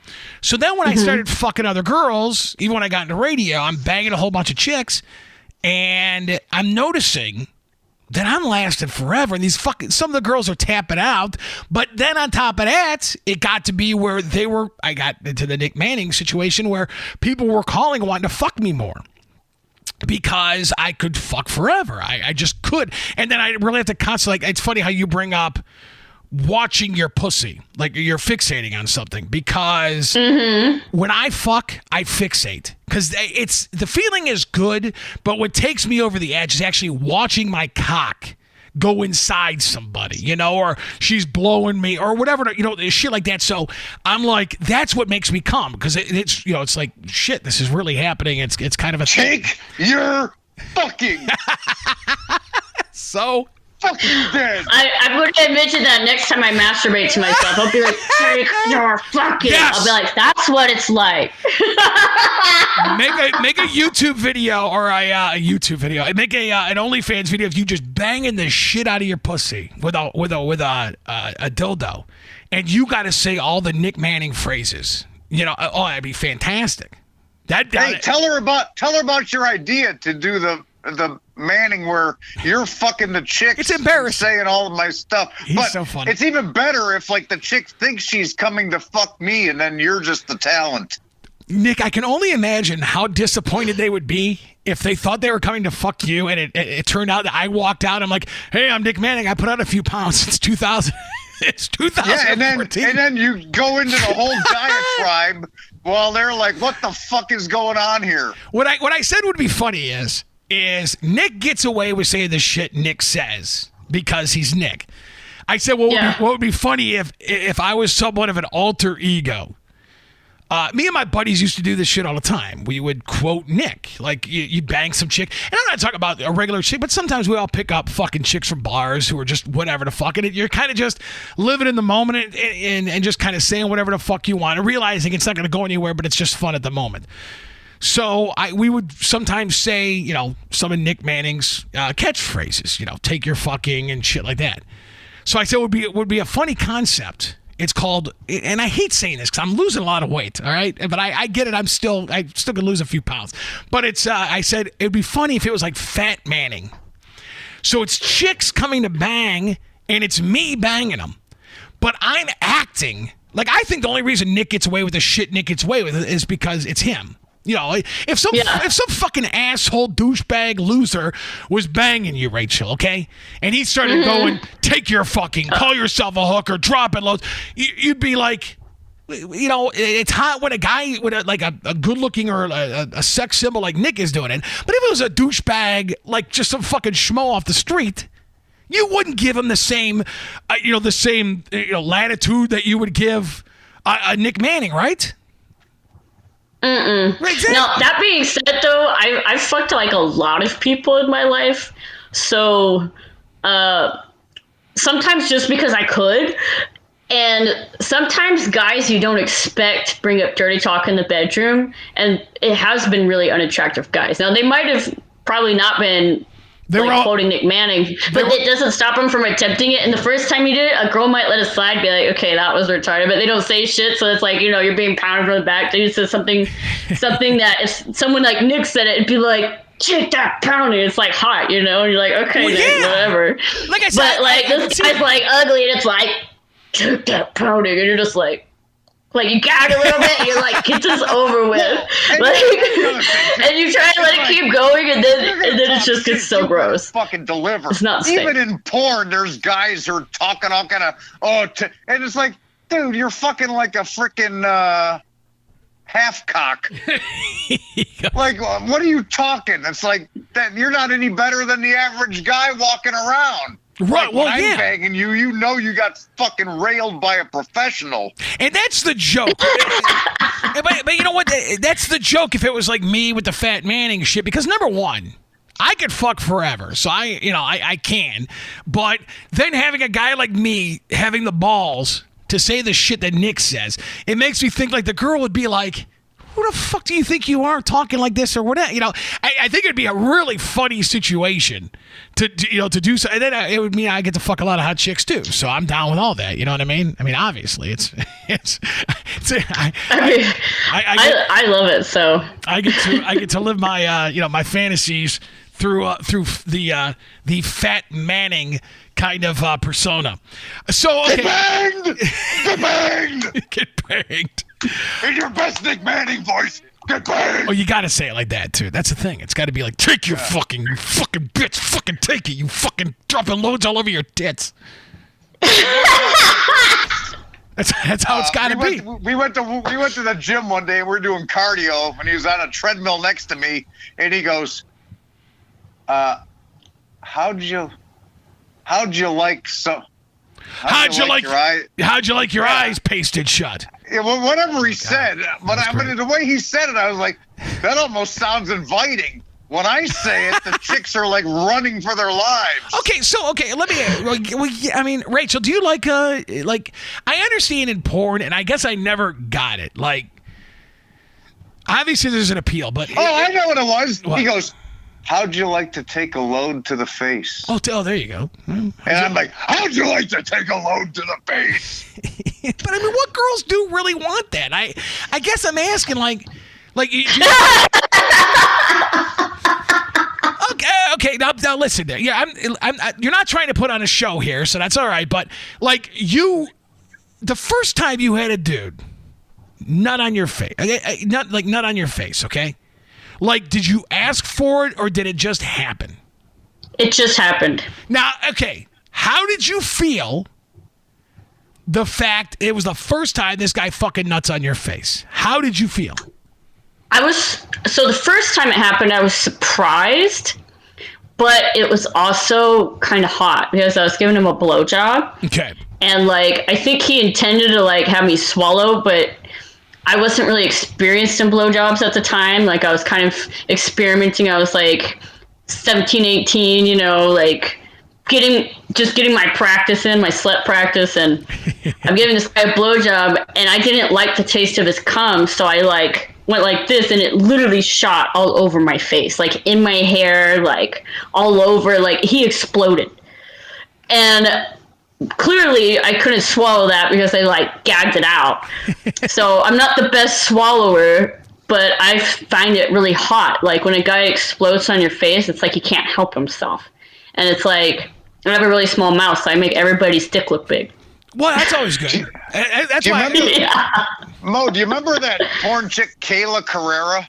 So then when I mm-hmm. started fucking other girls, even when I got into radio, I'm banging a whole bunch of chicks, and I'm noticing that I'm lasting forever. And these fucking some of the girls are tapping out, but then on top of that, it got to be where they were. I got into the Nick Manning situation where people were calling wanting to fuck me more because I could fuck forever. I, I just could. And then I really have to constantly, like, it's funny how you bring up watching your pussy, like you're fixating on something because mm-hmm. when I fuck, I fixate because it's the feeling is good, but what takes me over the edge is actually watching my cock go inside somebody, you know, or she's blowing me or whatever, you know, shit like that. So I'm like, that's what makes me come because it, it's, you know, it's like, shit, this is really happening. It's, it's kind of a thing. Take your fucking So fucking dead. I, I'm going to mention that next time I masturbate to myself. I'll be like, take your fucking. Yes. I'll be like, that's what it's like. make a make a YouTube video or a, uh, a YouTube video. Make a uh, an OnlyFans video of you just banging the shit out of your pussy with a with a with a uh, a dildo, and you got to say all the Nick Manning phrases. You know, oh, that'd be fantastic. That, Hey, that tell her about tell her about your idea to do the the Manning where you're fucking the chick. It's embarrassing. saying all of my stuff. He's but so funny. It's even better if like the chick thinks she's coming to fuck me, and then you're just the talent. Nick, I can only imagine how disappointed they would be if they thought they were coming to fuck you, and it, it, it turned out that I walked out. I'm like, "Hey, I'm Nick Manning. I put on a few pounds since 2000. it's 2014." Yeah, and then and then you go into the whole diatribe while they're like, "What the fuck is going on here?" what I what I said would be funny is is Nick gets away with saying the shit Nick says because he's Nick. I said, "What would be, what would be funny if if I was somewhat of an alter ego." Uh, me and my buddies used to do this shit all the time. We would quote Nick, like you, you bang some chick, and I'm not talking about a regular chick, but sometimes we all pick up fucking chicks from bars who are just whatever the fuck, and it- you're kind of just living in the moment and, and, and just kind of saying whatever the fuck you want, and realizing it's not going to go anywhere, but it's just fun at the moment. So I we would sometimes say, you know, some of Nick Manning's uh, catchphrases, you know, take your fucking and shit like that. So I said it would be it would be a funny concept. It's called, and I hate saying this because I'm losing a lot of weight. All right, but I, I get it. I'm still I still could lose a few pounds. But it's uh, I said it'd be funny if it was like Fat Manning. So it's chicks coming to bang, and it's me banging them. But I'm acting like I think the only reason Nick gets away with the shit Nick gets away with is because it's him. You know, if some Yeah. if some fucking asshole douchebag loser was banging you, Rachel, okay, and he started going, "Take your fucking, call yourself a hooker, drop it loads," you, you'd be like, you know, it's hot when a guy with a, like a, a good looking or a, a, a sex symbol like Nick is doing it. But if it was a douchebag, like just some fucking schmo off the street, you wouldn't give him the same, uh, you know, the same you know, latitude that you would give uh, uh, Nick Manning, right? Mm-mm. Exactly. Now that being said, though, I I fucked like a lot of people in my life, so uh, sometimes just because I could, and sometimes guys you don't expect bring up dirty talk in the bedroom, and it has been really unattractive guys. Now they might have probably not been. They were like all- quoting Nick Manning, but it doesn't stop them from attempting it. And the first time you do it, a girl might let it slide, be like, "Okay, that was retarded," but they don't say shit. So it's like you know you're being pounded from the back. They just say something, something that if someone like Nick said it, it'd be like, "Take that pounding." It's like hot, you know. And you're like, "Okay, Well, Nick, yeah. whatever." Like I said, But like I- I this guy's like ugly, and it's like, "Take that pounding," and you're just like. Like you gag a little bit, and you're like, "Get this over with," and like, the other thing, too, and you try to let it like, keep going, and then and then it just gets so gross. Fucking deliver. It's not even in porn. There's guys who are talking all kind of oh, t- and it's like, dude, you're fucking like a freaking uh, half cock. like, what are you talking? It's like that. You're not any better than the average guy walking around. Right, Like, well, I'm yeah. banging you, you know you got fucking railed by a professional. And that's the joke. but, but you know what? That's the joke if it was like me with the Fat Manning shit. Because number one, I could fuck forever. So I, you know, I, I can. But then having a guy like me having the balls to say the shit that Nick says, it makes me think like the girl would be like, who the fuck do you think you are talking like this or whatever? You know, I, I think it'd be a really funny situation to, to you know to do so. And then I, it would mean I get to fuck a lot of hot chicks too. So I'm down with all that. You know what I mean? I mean, obviously, it's it's, it's I, I mean, I, I, I, get, I love it. So I get to I get to live my uh, you know my fantasies through uh, through the uh, the Fat Manning kind of uh, persona. So okay, Banged! Get banged! get banged. In your best Nick Manning voice, get banged! Oh, you got to say it like that too. That's the thing. It's got to be like, take your fucking, you fucking bitch, fucking take it. You fucking dropping loads all over your tits. that's that's how it's got to Uh, we be. went, we went to we went to the gym one day and we are doing cardio and he was on a treadmill next to me and he goes, uh, how'd you how'd you like so How'd you like? your eye? How'd you like your Yeah. eyes pasted shut? Yeah, well, whatever he said, but I, but the way he said it, I was like, that almost sounds inviting. When I say it, the chicks are like running for their lives. Okay, so okay, let me. Well, yeah, I mean, Rachel, do you like uh like I understand in porn, and I guess I never got it. Like, obviously there's an appeal, but Oh, I know what it was. What? He goes, "How'd you like to take a load to the face?" oh, oh, there you go. And I'm like, "How'd you like to take a load to the face?" but I mean, what girls do really want that? I I guess I'm asking like like you, okay. okay, now, now listen. Yeah, I'm, I'm, I, you're not trying to put on a show here, so that's all right. But like you, the first time you had a dude, nut on your face, not like nut on your face, okay? Like, did you ask for it or did it just happen? It just happened. Now, okay, how did you feel? The fact it was the first time this guy fucking nuts on your face. How did you feel? I was so the first time it happened, I was surprised, but it was also kind of hot because I was giving him a blowjob, Okay. and like I think he intended to like have me swallow, but I wasn't really experienced in blowjobs at the time. Like I was kind of experimenting. I was like 17, 18, you know, like getting just getting my practice in, my slut practice, and I'm giving this guy a blowjob, and I didn't like the taste of his cum, so I like went like this, and it literally shot all over my face, like in my hair, like all over, like he exploded, and clearly I couldn't swallow that because I like gagged it out. so I'm not the best swallower, but I find it really hot. Like when a guy explodes on your face, it's like he can't help himself. And it's like I have a really small mouth, so I make everybody's dick look big. Well, that's always good. That's Do you why. remember, yeah. Mo? Do you remember that porn chick Kayla Carrera?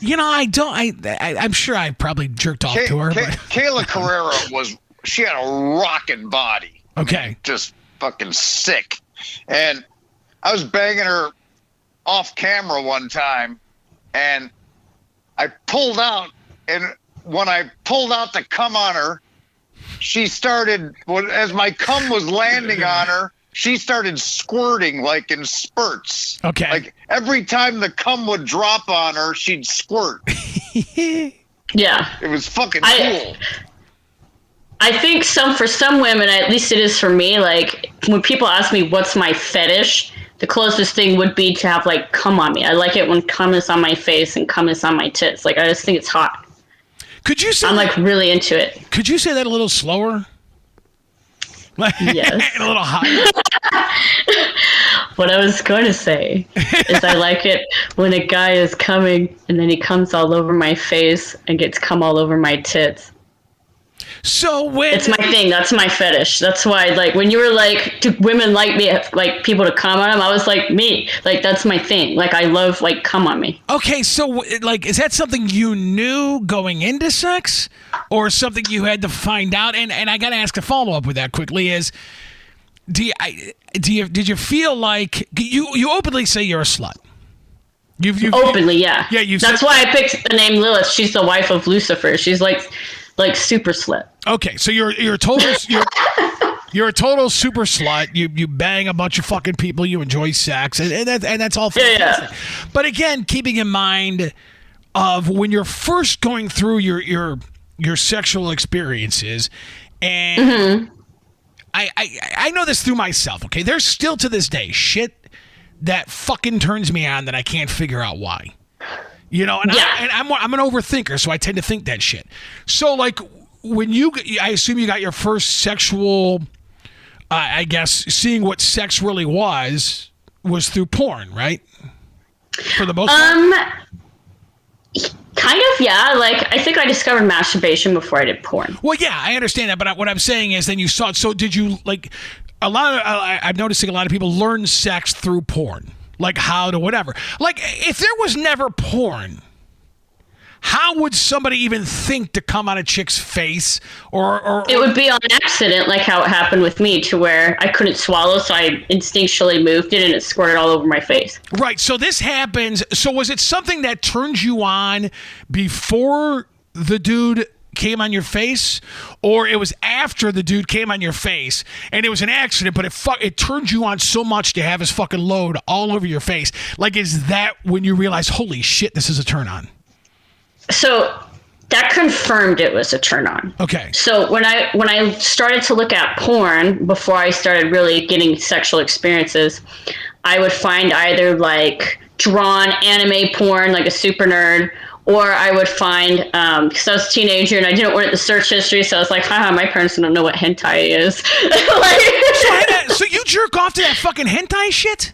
You know, I don't. I, I I'm sure I probably jerked off Kay- to her. Kay- But, Kayla Carrera was she had a rocking body, okay. just fucking sick. And I was banging her off camera one time, and I pulled out, and when I pulled out to come on her, she started as my cum was landing on her. She started squirting like in spurts. Okay. Like every time the cum would drop on her, she'd squirt. Yeah. It was fucking I- cool. I think some for some women, at least it is for me. Like when people ask me what's my fetish, the closest thing would be to have like cum on me. I like it when cum is on my face and cum is on my tits. Like I just think it's hot. Could you say? I'm like really into it. could you say that a little slower? Like, Yes. a little higher. What I was going to say is I like it when a guy is coming and then he comes all over my face and gets cum all over my tits. So when It's my thing. That's my fetish. That's why, like, when you were like, do women like me, like people to come on them? I was like, me. Like, that's my thing. Like, I love, like, come on me. okay, so like, is that something you knew going into sex, or something you had to find out? And and I got to ask a follow up with that quickly is. Do you, I, do you did you feel like you you openly say you're a slut? You've, you've Openly, yeah. Yeah, you That's said- why I picked the name Lilith. She's the wife of Lucifer. She's like, like super slut. Okay, so you're you're a total you're, you're a total super slut. You you bang a bunch of fucking people. You enjoy sex, and and, that, and that's all Yeah, yeah. fantastic. But again, keeping in mind of when you're first going through your your your sexual experiences, and Mm-hmm. I, I I know this through myself. Okay, there's still to this day shit that fucking turns me on that I can't figure out why. You know, and, Yeah. I, and I'm I'm an overthinker, so I tend to think that shit. So like when you, I assume you got your first sexual, uh, I guess, seeing what sex really was was through porn, right? For the most part. Um, kind of, yeah. Like, I think I discovered masturbation before I did porn. Well, yeah, I understand that, but I- what I'm saying is, then you saw. it. So did you like? A lot of I, I'm noticing a lot of people learn sex through porn, like how to whatever. Like if there was never porn, how would somebody even think to come on a chick's face or or, It would be on accident, like how it happened with me, to where I couldn't swallow, so I instinctually moved it and it squirted all over my face. Right. So this happens. So was it something that turned you on before the dude came on your face, or it was after the dude came on your face and it was an accident, but it fu- it turned you on so much to have his fucking load all over your face? Like, is that when you realize, holy shit, this is a turn on? So that confirmed it was a turn on. Okay. So when I when I started to look at porn before I started really getting sexual experiences, I would find either like drawn anime porn, like a super nerd, or I would find um, because I was a teenager and I didn't want the search history, so I was like, haha, my parents don't know what hentai is. like, so you jerk off to that fucking hentai shit?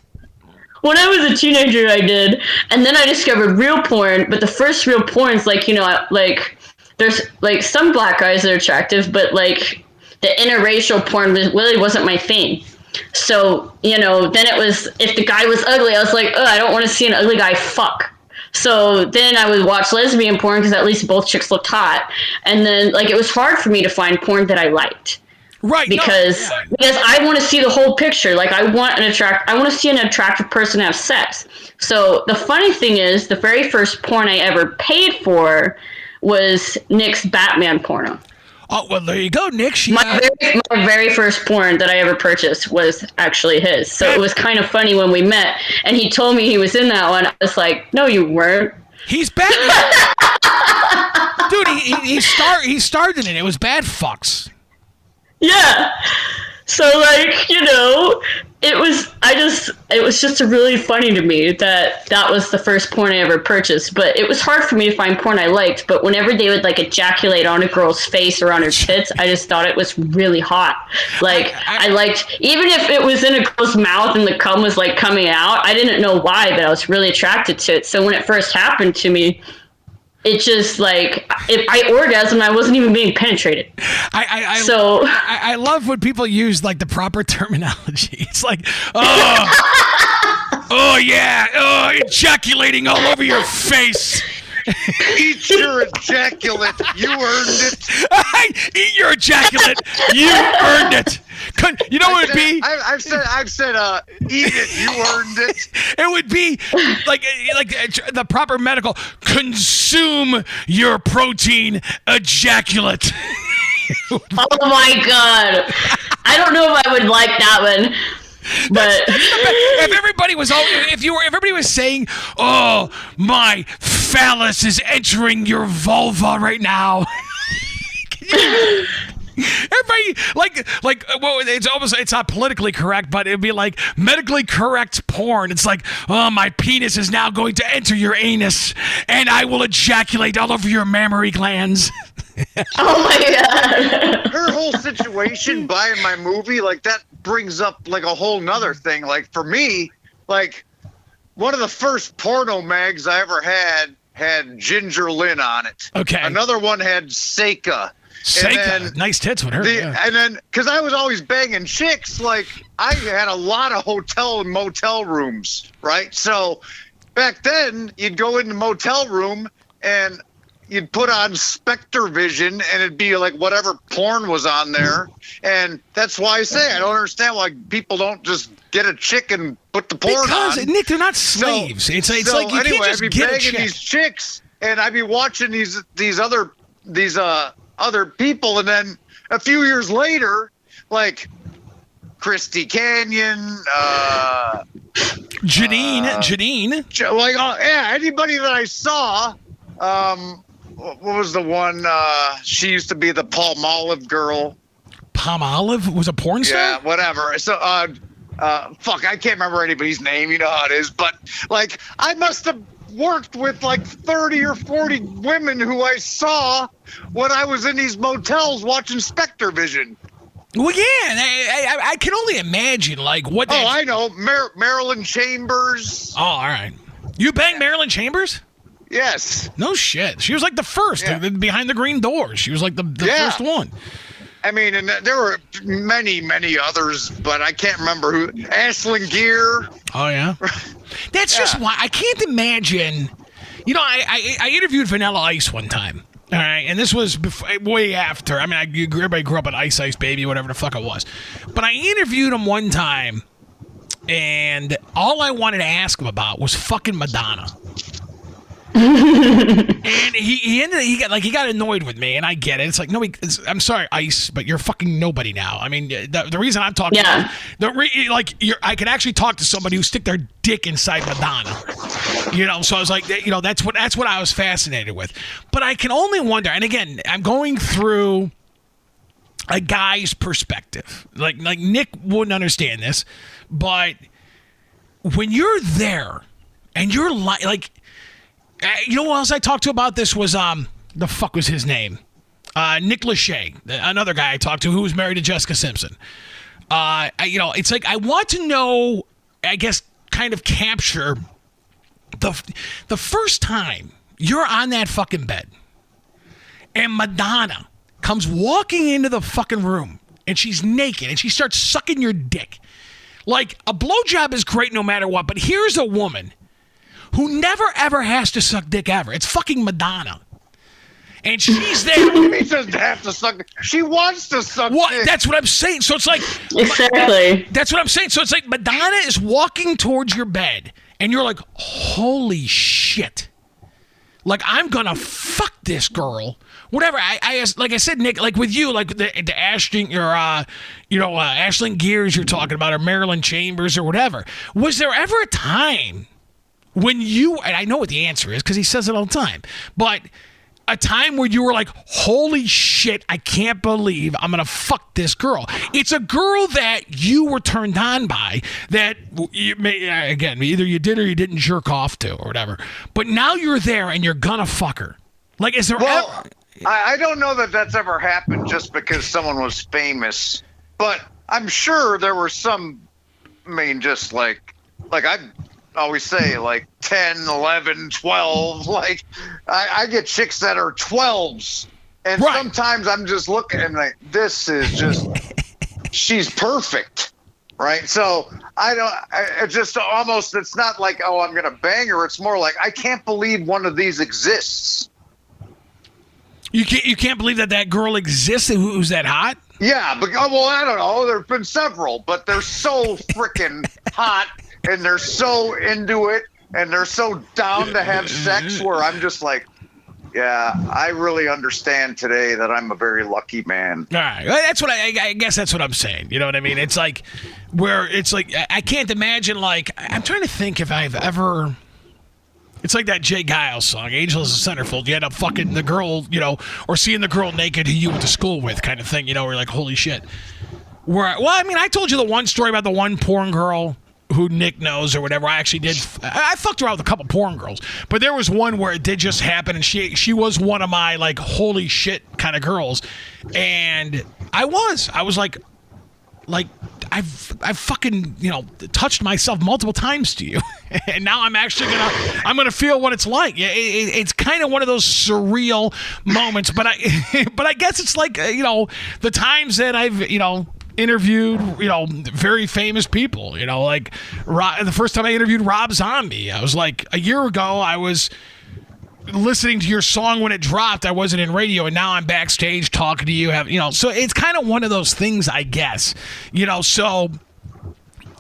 when I was a teenager, I did, and then I discovered real porn. But the first real porn's like you know, like there's like some black guys that are attractive, but like the interracial porn really wasn't my thing. So, you know, then it was if the guy was ugly, I was like, oh, I don't want to see an ugly guy fuck. So then I would watch lesbian porn because at least both chicks looked hot. And then like it was hard for me to find porn that I liked Right. no, because yeah. because I want to see the whole picture. Like I want an attract I want to see an attractive person have sex. So the funny thing is, the very first porn I ever paid for was Nick's Batman porno. Oh well, there you go, Nick. She, My uh, very, my very first porn that I ever purchased was actually his. So it was kind of funny when we met, and he told me he was in that one. I was like, "No, you weren't." he's Batman. Dude, he, he, he star he starred in it. It was bad fucks. Yeah. So like, you know, it was I just it was just really funny to me that that was the first porn I ever purchased, but it was hard for me to find porn I liked, but whenever they would like ejaculate on a girl's face or on her tits, I just thought it was really hot. Like I- I, liked even if it was in a girl's mouth and the cum was like coming out, I didn't know why, but I was really attracted to it. So when it first happened to me, it just like if I orgasmed, I wasn't even being penetrated. I I, I So I, I love when people use like the proper terminology. It's like, oh, oh yeah, oh, ejaculating all over your face. Eat your ejaculate. You earned it. Eat your ejaculate. You earned it. You know what it'd be? I, I've said, I've said, uh, eat it. You earned it. It would be like like uh, the proper medical. Consume your protein ejaculate. Oh my god. I don't know if I would like that one. But if everybody was all, if you were, if everybody was saying, "Oh, my phallus is entering your vulva right now." Everybody like like well, it's almost it's not politically correct, but it'd be like medically correct porn. It's like, oh, my penis is now going to enter your anus, and I will ejaculate all over your mammary glands. oh my god. Her whole situation buying my movie, like that brings up like a whole nother thing. Like for me, like one of the first porno mags I ever had had Ginger Lynn on it. Okay. Another one had Seka. Seka, then nice tits with her. The, yeah. And then, because I was always banging chicks, like I had a lot of hotel and motel rooms, right? So back then, you'd go in the motel room and you'd put on SpectraVision, and it'd be like whatever porn was on there. And that's why I say I don't understand why people don't just get a chick and put the porn because on. Nick, they're not So- slaves. it's it's so like you anyway, can't just I'd be get banging these chicks, and I'd be watching these these other these uh other people, and then a few years later, like Christy Canyon, uh, Janine, Janine. Like uh, yeah, anybody that I saw, um, what was the one? Uh, she used to be the Palmolive girl. Palmolive was a porn star. Yeah, whatever. So, uh, uh, fuck, I can't remember anybody's name. You know how it is. But like, I must have worked with like thirty or forty women who I saw when I was in these motels watching SpectraVision. Well, yeah, I, I, I can only imagine like what. Oh, I know, Mar- Marilyn Chambers. Oh, all right. You banged Marilyn Chambers? Yes, No shit. She was like the first Yeah. behind the green doors. She was like the, the Yeah. first one. I mean, and there were many, many others, but I can't remember who. Ashlyn Gere. Oh yeah. That's just why I can't imagine. You know, I, I I interviewed Vanilla Ice one time. All right, and this was before, way after. I mean, I, everybody grew up an Ice Ice baby, whatever the fuck it was. But I interviewed him one time, and all I wanted to ask him about was fucking Madonna. And he, he ended he got like he got annoyed with me and I get it. It's like no, I'm sorry, Ice, but you're fucking nobody now. I mean, the, the reason I'm talking, Yeah. the re, like you're, I can actually talk to somebody who stick their dick inside Madonna. You know, so I was like, you know, that's what that's what I was fascinated with. But I can only wonder, and again, I'm going through a guy's perspective. Like like Nick wouldn't understand this, but when you're there and you're li- like uh, you know what else I talked to about this was um the fuck was his name? Uh, Nick Lachey, another guy I talked to who was married to Jessica Simpson. Uh, I, you know, it's like I want to know, I guess, kind of capture the the first time you're on that fucking bed, and Madonna comes walking into the fucking room and she's naked and she starts sucking your dick. Like a blowjob is great no matter what, but here's a woman who never ever has to suck dick ever. It's fucking Madonna. And she's there. He doesn't have to suck. She wants to suck. What? dick. That's what I'm saying. So it's like Exactly. that's what I'm saying. So it's like Madonna is walking towards your bed, and you're like, "Holy shit!" Like I'm gonna fuck this girl. Whatever. I, I like I said, Nick. Like with you, like the the Ashton, your uh, you know, uh, Ashland Gears you're talking about, or Marilyn Chambers, or whatever. Was there ever a time when you? And I know what the answer is because he says it all the time, but. A time where you were like, "Holy shit! I can't believe I'm gonna fuck this girl." It's a girl that you were turned on by. That you may again either you did or you didn't jerk off to or whatever. But now you're there and you're gonna fuck her. Like, is there Well, ever? I, I don't know that that's ever happened just because someone was famous, but I'm sure there were some. I mean, just like, like I always say, like 10, 11, 12. Like, I, I get chicks that are 12s. And Right. sometimes I'm just looking and like, this is just, she's perfect. Right. So I don't, I, it just almost, it's not like, oh, I'm to bang her. It's more like, I can't believe one of these exists. You can't you can't believe that that girl exists. Who- Who's that hot? Yeah, but oh, well, I don't know. There've been several, but they're so freaking hot and they're so into it and they're so down to have sex. Where I'm just like, yeah, I really understand today that I'm a very lucky man. All right, that's what I, I guess that's what I'm saying. You know what I mean? It's like where it's like I- can't imagine. Like I'm trying to think if I've ever. It's like that J. Geils song, "Angels of Centerfold." You end up fucking the girl, you know, or seeing the girl naked who you went to school with, kind of thing. You know, where you're like, "Holy shit!" Where well, I mean, I told you the one story about the one porn girl who Nick knows or whatever. I actually did. I I fucked around with a couple porn girls, but there was one where it did just happen, and she she was one of my like holy shit kind of girls, and I was I was like like I've I've fucking you know touched myself multiple times to you, and now I'm actually gonna I'm gonna feel what it's like. Yeah, it, it- it's kind of one of those surreal moments, but I but I guess it's like uh, you know the times that I've you know interviewed you know very famous people. You know, like Ro- the first time I interviewed Rob Zombie, I was like a year ago. I was listening to your song when it dropped. I wasn't in radio, and now I'm backstage talking to you. Have you know? So it's kind of one of those things, I guess. You know, so.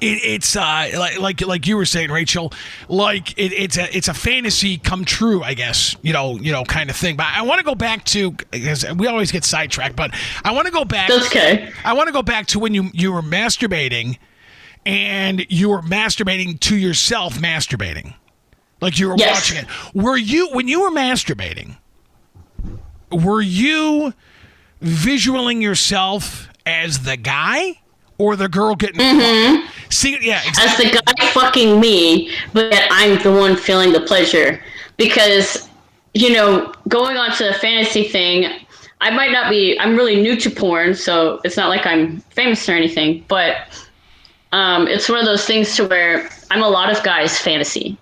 It, it's uh, like like like you were saying, Rachel. Like it, it's a it's a fantasy come true, I guess. You know, you know, kind of thing. But I want to go back to because we always get sidetracked. But I want to go back. That's okay. I want to go back to when you you were masturbating, and you were masturbating to yourself, masturbating, like you were Yes. watching it. Were you when you were masturbating? Were you visualing yourself as the guy or the girl getting? fucked? See, yeah, as the guy fucking me, but yet I'm the one feeling the pleasure. Because, you know, going on to the fantasy thing, I might not be, I'm really new to porn, so it's not like I'm famous or anything, but um, it's one of those things to where I'm a lot of guys' fantasy,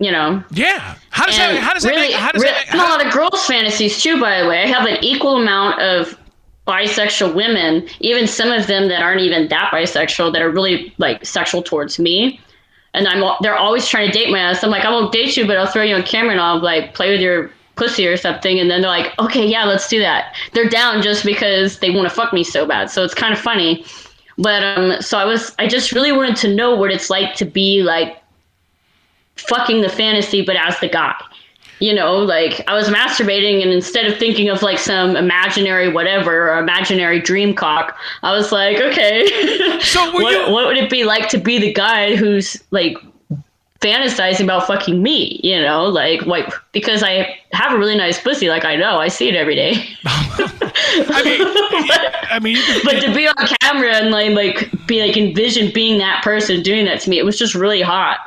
you know? yeah. How does And that? How does that? really, Make, how does really, that? I'm a lot of girls' fantasies too. By the way, I have an equal amount of bisexual women, even some of them that aren't even that bisexual, that are really like sexual towards me. And I'm they're always trying to date my ass. I'm like, I won't date you, but I'll throw you on camera and I'll like play with your pussy or something. And then they're like, okay, yeah, let's do that. They're down just because they want to fuck me so bad. So it's kind of funny. But um, so I was, I just really wanted to know what it's like to be like fucking the fantasy, but as the guy. You know, like I was masturbating, and instead of thinking of like some imaginary whatever or imaginary dream cock, I was like, okay, So what, you- what would it be like to be the guy who's like fantasizing about fucking me? You know, like like Because I have a really nice pussy, like I know, I see it every day. I mean, I mean, but to be on camera and like like be like envision being that person doing that to me, it was just really hot.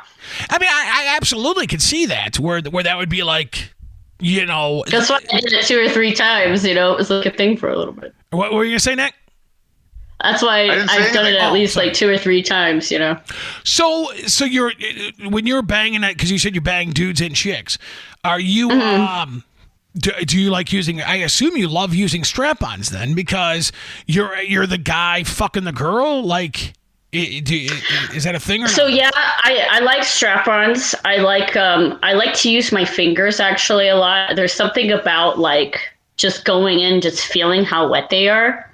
I mean, I, I absolutely could see that where where that would be like, you know, That's why I did it two or three times. You know, it was like a thing for a little bit. what were you gonna say, Nick? That's why I've done it at Oh, least sorry. like two or three times. You know, So, so you're when you're banging it because you said you bang dudes and chicks. Are you Mm-hmm. um? do, do you like using? I assume you love using strap-ons then, because you're you're the guy fucking the girl. Like, i- do, i- is that a thing or So not? yeah, I, I like strap-ons. I like um I like to use my fingers actually a lot. There's something about like just going in, just feeling how wet they are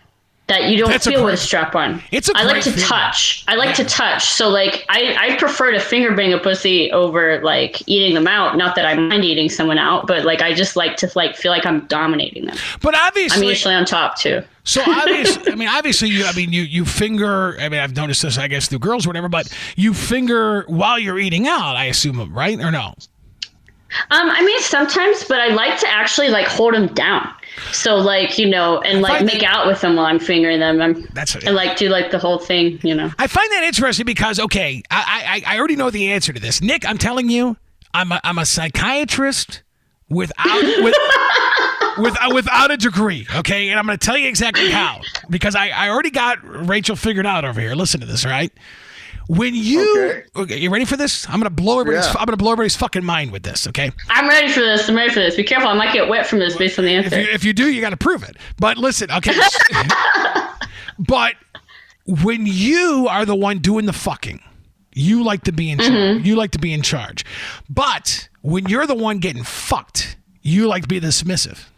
that you don't That's feel with a strap-on. It's a I like to feeling. touch. I like to touch. So like I I prefer to finger bang a pussy over like eating them out. Not that I mind eating someone out, but like I just like to like feel like I'm dominating them. But obviously I'm usually on top too. So obviously, I mean, obviously, you. I mean, you you finger. I mean, I've noticed this, I guess, through girls, or whatever. But you finger while you're eating out. I assume, right or no? Um, I mean sometimes, but I like to actually like hold them down. So like you know, and like make out with them while I'm fingering them. I'm, That's- and like do like the whole thing, you know. I find that interesting because okay, I I, I already know the answer to this. Nick, I'm telling you, I'm a, I'm a psychiatrist without with. With, uh, without a degree, okay, and I'm going to tell you exactly how because I, I already got Rachel figured out over here. Listen to this, all right? When you Okay. okay, you ready for this? I'm going to blow everybody's Yeah. I'm going to blow everybody's fucking mind with this, okay? I'm ready for this. I'm ready for this. Be careful. I might get wet from this based on the If answer. you, if you do, you got to prove it. But listen, okay. but when you are the one doing the fucking, you like to be in charge. Mm-hmm. You like to be in charge. But when you're the one getting fucked, you like to be the submissive.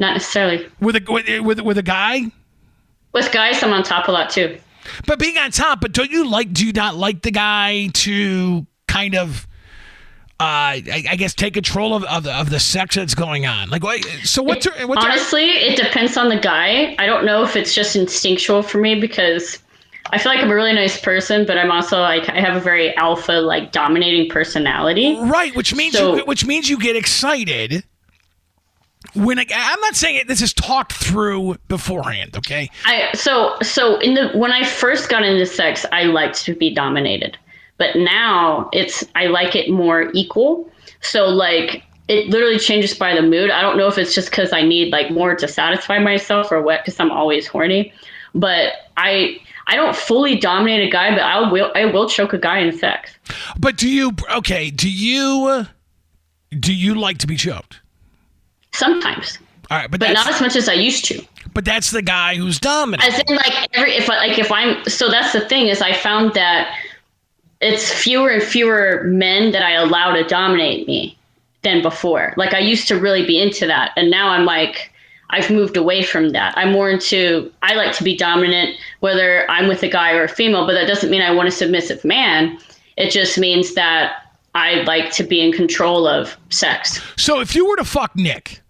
Not necessarily. With a with with, with a guy, With guys, I'm on top a lot too. But being on top. But don't you like? Do you not like the guy to kind of? Uh, I, I guess take control of, of the of the sex that's going on. Like, what, so what's your, what's your- Honestly, it depends on the guy. I don't know if it's just instinctual for me because I feel like I'm a really nice person, but I'm also like I have a very alpha, like dominating personality. Right, which means So- you, which means you get excited when I, I'm not saying it. This is talked through beforehand. Okay, I so so in the when I first got into sex, I liked to be dominated, but now it's I like it more equal. So like it literally changes by the mood. I don't know if it's just because I need like more to satisfy myself or what, because I'm always horny. But I I don't fully dominate a guy, but I will I will choke a guy in sex. but do you? Okay, do you? Do you like to be choked? Sometimes, All right, but but not as much as I used to. but that's the guy who's dominant. As in, like every if like if I'm so that's the thing is I found that it's fewer and fewer men that I allow to dominate me than before. Like I used to really be into that, and now I'm like I've moved away from that. I'm more into I like to be dominant, whether I'm with a guy or a female, but that doesn't mean I want a submissive man. It just means that I like to be in control of sex. so if you were to fuck Nick,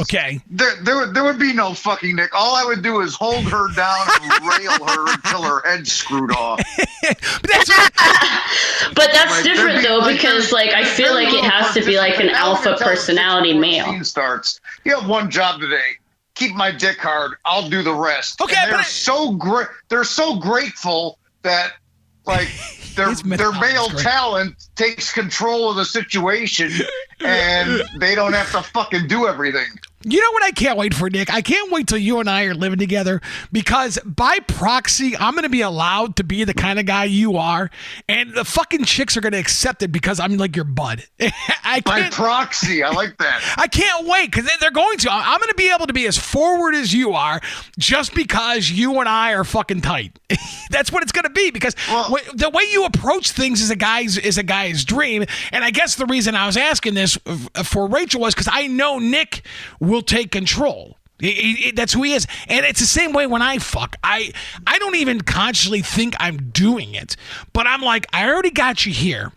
okay, There, there, would- there would be no fucking Nick. All I would do is hold her down and rail her until her head's screwed off. but that's But that's Like, different be- though like, because like I feel like it has to be like an alpha personality before male. Starts. You have one job today. Keep my dick hard. I'll do the rest. Okay, And they're but- so great. They're so grateful that like their their male talent takes control of the situation, and they don't have to fucking do everything. You know what I can't wait for, Nick? I can't wait till you and I are living together because by proxy, I'm going to be allowed to be the kind of guy you are, and the fucking chicks are going to accept it because I'm like your bud. I By proxy, I like that. I can't wait because they're going to. I'm going to be able to be as forward as you are just because you and I are fucking tight. That's what it's going to be because Well- the way you approach things is a guy's is a guy's dream. And I guess the reason I was asking this uh, for Rachel was because I know Nick will take control. That's who he is, and it's the same way when I fuck. I I don't even consciously think I'm doing it, but I'm like, I already got you here.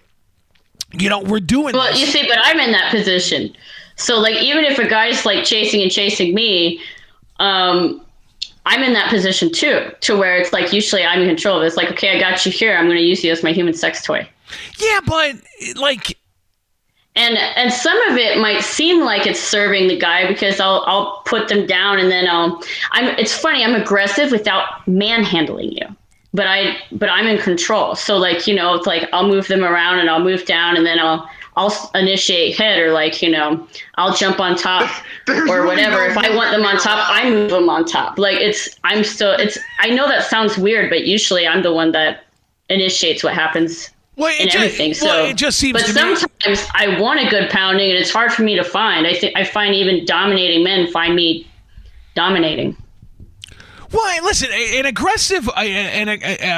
You know, we're doing Well, this. you see, but I'm in that position. So like even if a guy's like chasing and chasing me, um I'm in that position too, to where it's like usually I'm in control of it. It's like, okay, I got you here. I'm going to use you as my human sex toy. yeah, but like and and some of it might seem like it's serving the guy because I'll I'll put them down and then I'll I'm it's funny I'm aggressive without manhandling you. But I but I'm in control. So like you know it's like I'll move them around and I'll move down and then I'll I'll initiate head or like you know I'll jump on top or whatever. if I want them on top I move them on top. Like it's I'm still it's I know that sounds weird but usually I'm the one that initiates what happens Well, and ju- everything. So well, it just seems But to me- sometimes I want a good pounding, and it's hard for me to find. I think I find even dominating men find me dominating. Well, listen, an aggressive, and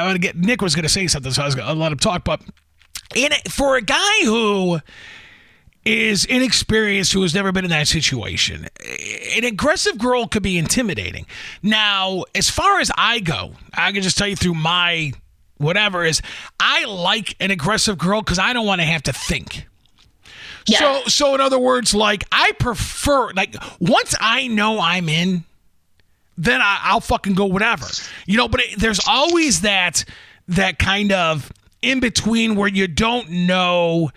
wanna get Nick was going to say something, so I was going to let him talk. But in for a guy who is inexperienced, who has never been in that situation, an aggressive girl could be intimidating. Now, as far as I go, I can just tell you through my whatever is, I like an aggressive girl because I don't want to have to think. Yeah. So, so in other words, like I prefer, like once I know I'm in, then I, I'll fucking go whatever, you know. But it, there's always that that kind of in between where you don't know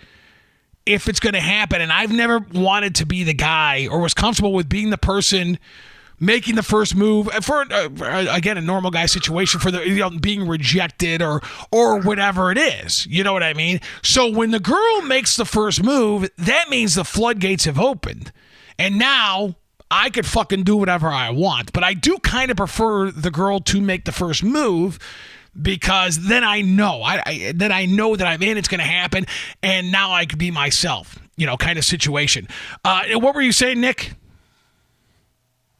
if it's going to happen. And I've never wanted to be the guy or was comfortable with being the person making the first move for uh, uh, again a normal guy situation for the you know being rejected or or whatever it is you know what i mean so when the girl makes the first move that means the floodgates have opened and now i could fucking do whatever i want but i do kind of prefer the girl to make the first move because then I know I, I then I know that I'm in. It's going to happen, and now I could be myself. You know, kind of situation. Uh, what were you saying, Nick?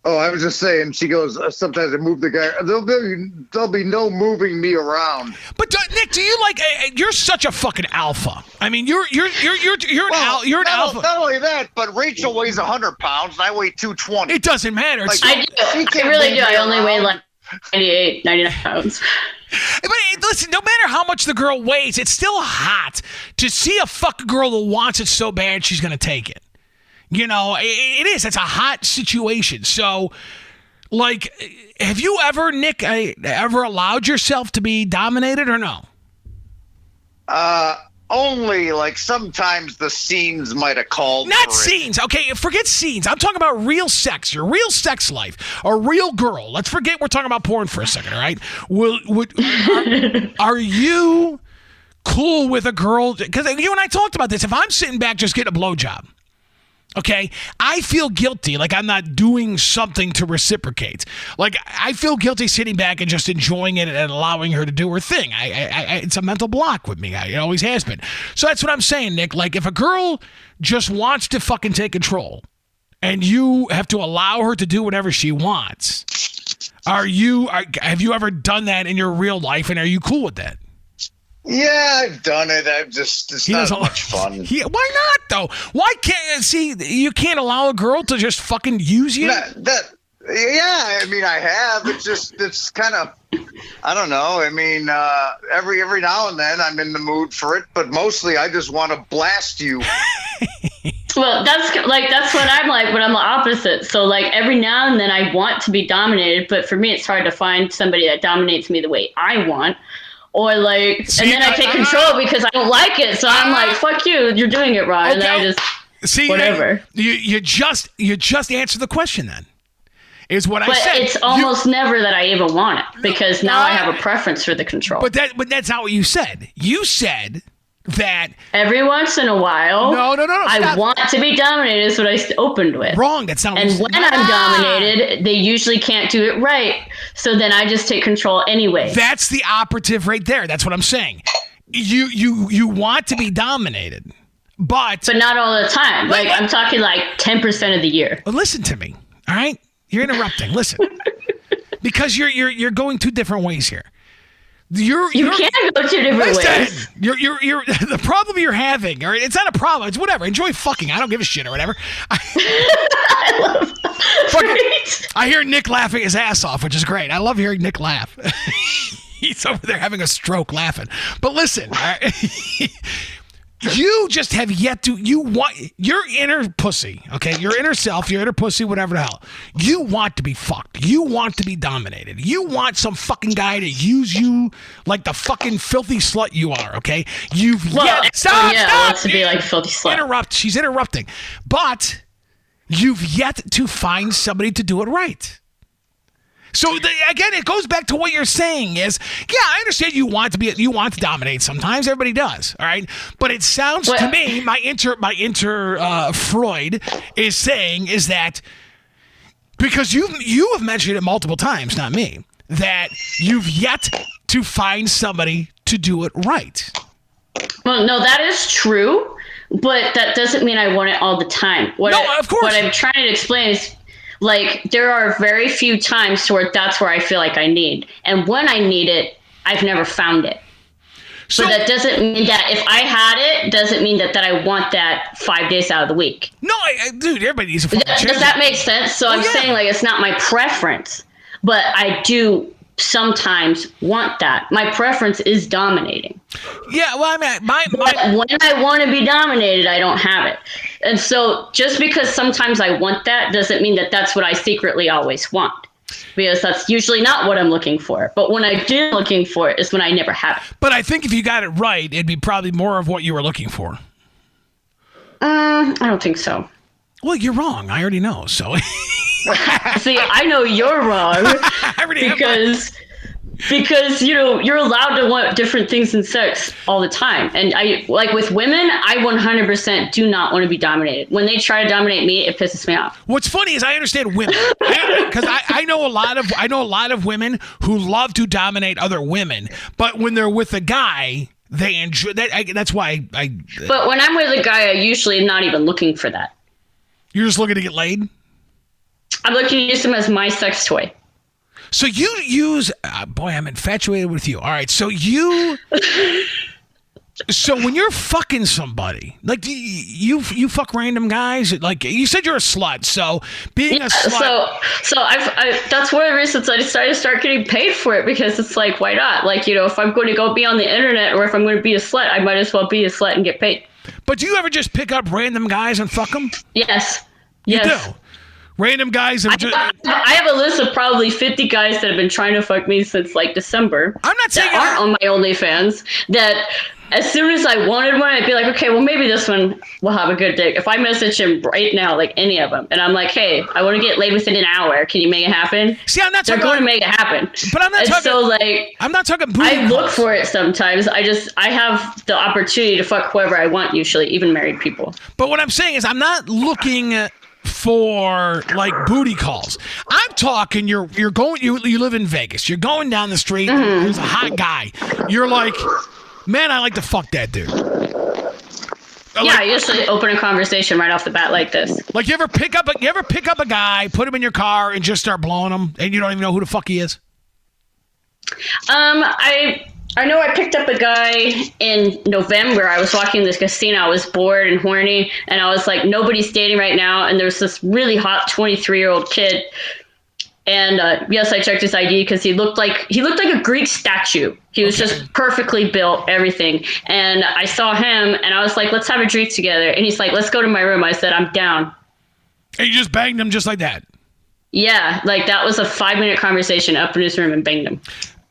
Oh, I was just saying. She goes. Uh, sometimes I move the guy. There'll be there'll be no moving me around. But do, Nick, do you like? Uh, you're such a fucking alpha. I mean, you're you're you're you're you're an al- you're an not, alpha. Not only that, but Rachel weighs hundred pounds and I weigh two twenty. It doesn't matter. Like- I do. I really do. I me only weigh like 98, 99 pounds. But listen, no matter how much the girl weighs, it's still hot to see a fucking girl that wants it so bad she's gonna take it. You know, it, it is. It's a hot situation. So, like, have you ever, Nick, uh, ever allowed yourself to be dominated or no? Uh, only like sometimes the scenes might have called. Not for it. scenes. Okay, forget scenes. I'm talking about real sex, your real sex life, a real girl. Let's forget we're talking about porn for a second, all right? Will would are, are you cool with a girl? Because you and I talked about this. If I'm sitting back just getting a blowjob, okay, I feel guilty, like I'm not doing something to reciprocate. Like I feel guilty sitting back and just enjoying it and allowing her to do her thing. I, I, I it's a mental block with me. I, it always has been. So that's what I'm saying, Nick. Like if a girl just wants to fucking take control, and you have to allow her to do whatever she wants. Are you? Are, have you ever done that in your real life, and are you cool with that? Yeah, I've done it. I've just it's not doesn't- much fun. He, why not though? Why can't see? You can't allow a girl to just fucking use you. that, that yeah i mean i have it's just it's kind of i don't know i mean uh every every now and then i'm in the mood for it but mostly i just want to blast you Well, that's like that's what I'm like, but I'm the opposite. So like every now and then I want to be dominated, but for me it's hard to find somebody that dominates me the way I want. Or like, See, and then I I- take I- control because I don't like it. So I'm like, "Fuck you! You're doing it wrong." And then I just See, Whatever. You you just you just answer the question then. Is what I But said. it's You- almost never that I even want it because now I have a preference for the control. but that but that's not what you said. You said that Every once in a while, No, no, no, no, I want to be dominated. Is what I opened with. wrong. That sounds. And when said. I'm dominated, they usually can't do it right. So then I just take control anyway. That's the operative right there. That's what I'm saying. You you you want to be dominated, but but not all the time. Like I'm talking like 10% of the year. Listen to me, all right? You're interrupting. Listen, because you're you're you're going two different ways here. You're You you're, can go two different ways. You're, you're, you're, the problem you're having, or it's not a problem. It's whatever. Enjoy fucking. I don't give a shit or whatever. I, love Fucking- Right? I hear Nick laughing his ass off, which is great. I love hearing Nick laugh. He's over there having a stroke laughing. But listen, right? You just have yet to. You want your inner pussy, okay? Your inner self, your inner pussy, whatever the hell. You want to be fucked. You want to be dominated. You want some fucking guy to use you like the fucking filthy slut you are, okay? You've Well, yet. Stop! yeah, stop! wants to be like filthy slut. Interrupt. She's interrupting. But you've yet to find somebody to do it right. So the, again, it goes back to what you're saying is, yeah, I understand you want to be, you want to dominate sometimes. Everybody does, all right. But it sounds to me, my inter, my inter uh, Freud is saying is that because you you have mentioned it multiple times, not me, that you've yet to find somebody to do it right. Well, no, that is true, but that doesn't mean I want it all the time. What No, I- of course. What I'm trying to explain is, like, there are very few times where that's where I feel like I need, and when I need it, I've never found it. So But that doesn't mean that if I had it, doesn't mean that that I want that five days out of the week. no, I, dude, everybody needs a fucking Does chance. that make sense? So oh, I'm yeah. saying like it's not my preference, but I do sometimes want that. My preference is dominating. yeah, well, I mean, my, But my when I want to be dominated, I don't have it. And so just because sometimes I want that doesn't mean that that's what I secretly always want. Because that's usually not what I'm looking for. But when I do looking for it is when I never have it. but I think if you got it right, it'd be probably more of what you were looking for. Uh, I don't think so. Well, you're wrong. I already know. So See, I know you're wrong. I already have my- because because you know you're allowed to want different things in sex all the time and i like with women i 100% do not want to be dominated when they try to dominate me it pisses me off What's funny is I understand women because I, I know a lot of I know a lot of women who love to dominate other women, but when they're with a guy, they enjoy that. I, that's why I, I but when i'm with a guy i usually am not even looking for that you're just looking to get laid. I'm looking to use him as my sex toy So you use uh, boy, I'm infatuated with you. All right, so you. So when you're fucking somebody, like you you fuck random guys, like you said you're a slut. So being a slut, so so I've I, that's one of the reasons I decided to start getting paid for it because it's like why not like you know if I'm going to go be on the internet or if I'm going to be a slut I might as well be a slut and get paid but do you ever just pick up random guys and fuck them? yes You yes do. Random guys and just. I have a list of probably 50 guys that have been trying to fuck me since like December. I'm not saying that aren't on my OnlyFans. That as soon as I wanted one, I'd be like, okay, well maybe this one will have a good dick. If I message him right now, like any of them, and I'm like, hey, I want to get laid within an hour. Can you make it happen? See, I'm not They're talking. going to make it happen. But I'm not and talking- so like. I'm not talking. I look calls. for it sometimes. I just I have the opportunity to fuck whoever I want. Usually, even married people. But what I'm saying is, I'm not looking uh, for like booty calls. I'm talking. You're you're going. You you live in Vegas. You're going down the street. Mm-hmm. There's a hot guy. You're like, man, I like to fuck that dude. yeah, I usually open a conversation right off the bat like this. Like you ever pick up a you ever pick up a guy, put him in your car, and just start blowing him, and you don't even know who the fuck he is. Um, I I know I picked up a guy in November. I was walking this casino. I was bored and horny, and I was like, nobody's dating right now. And there's this really hot 23 year old kid. And uh, yes, I checked his ID because he looked like he looked like a Greek statue. He was just perfectly built, everything. And I saw him, and I was like, "Let's have a drink together." And he's like, "Let's go to my room." I said, "I'm down." And you just banged him just like that. Yeah, like that was a five minute conversation. Up in his room and banged him.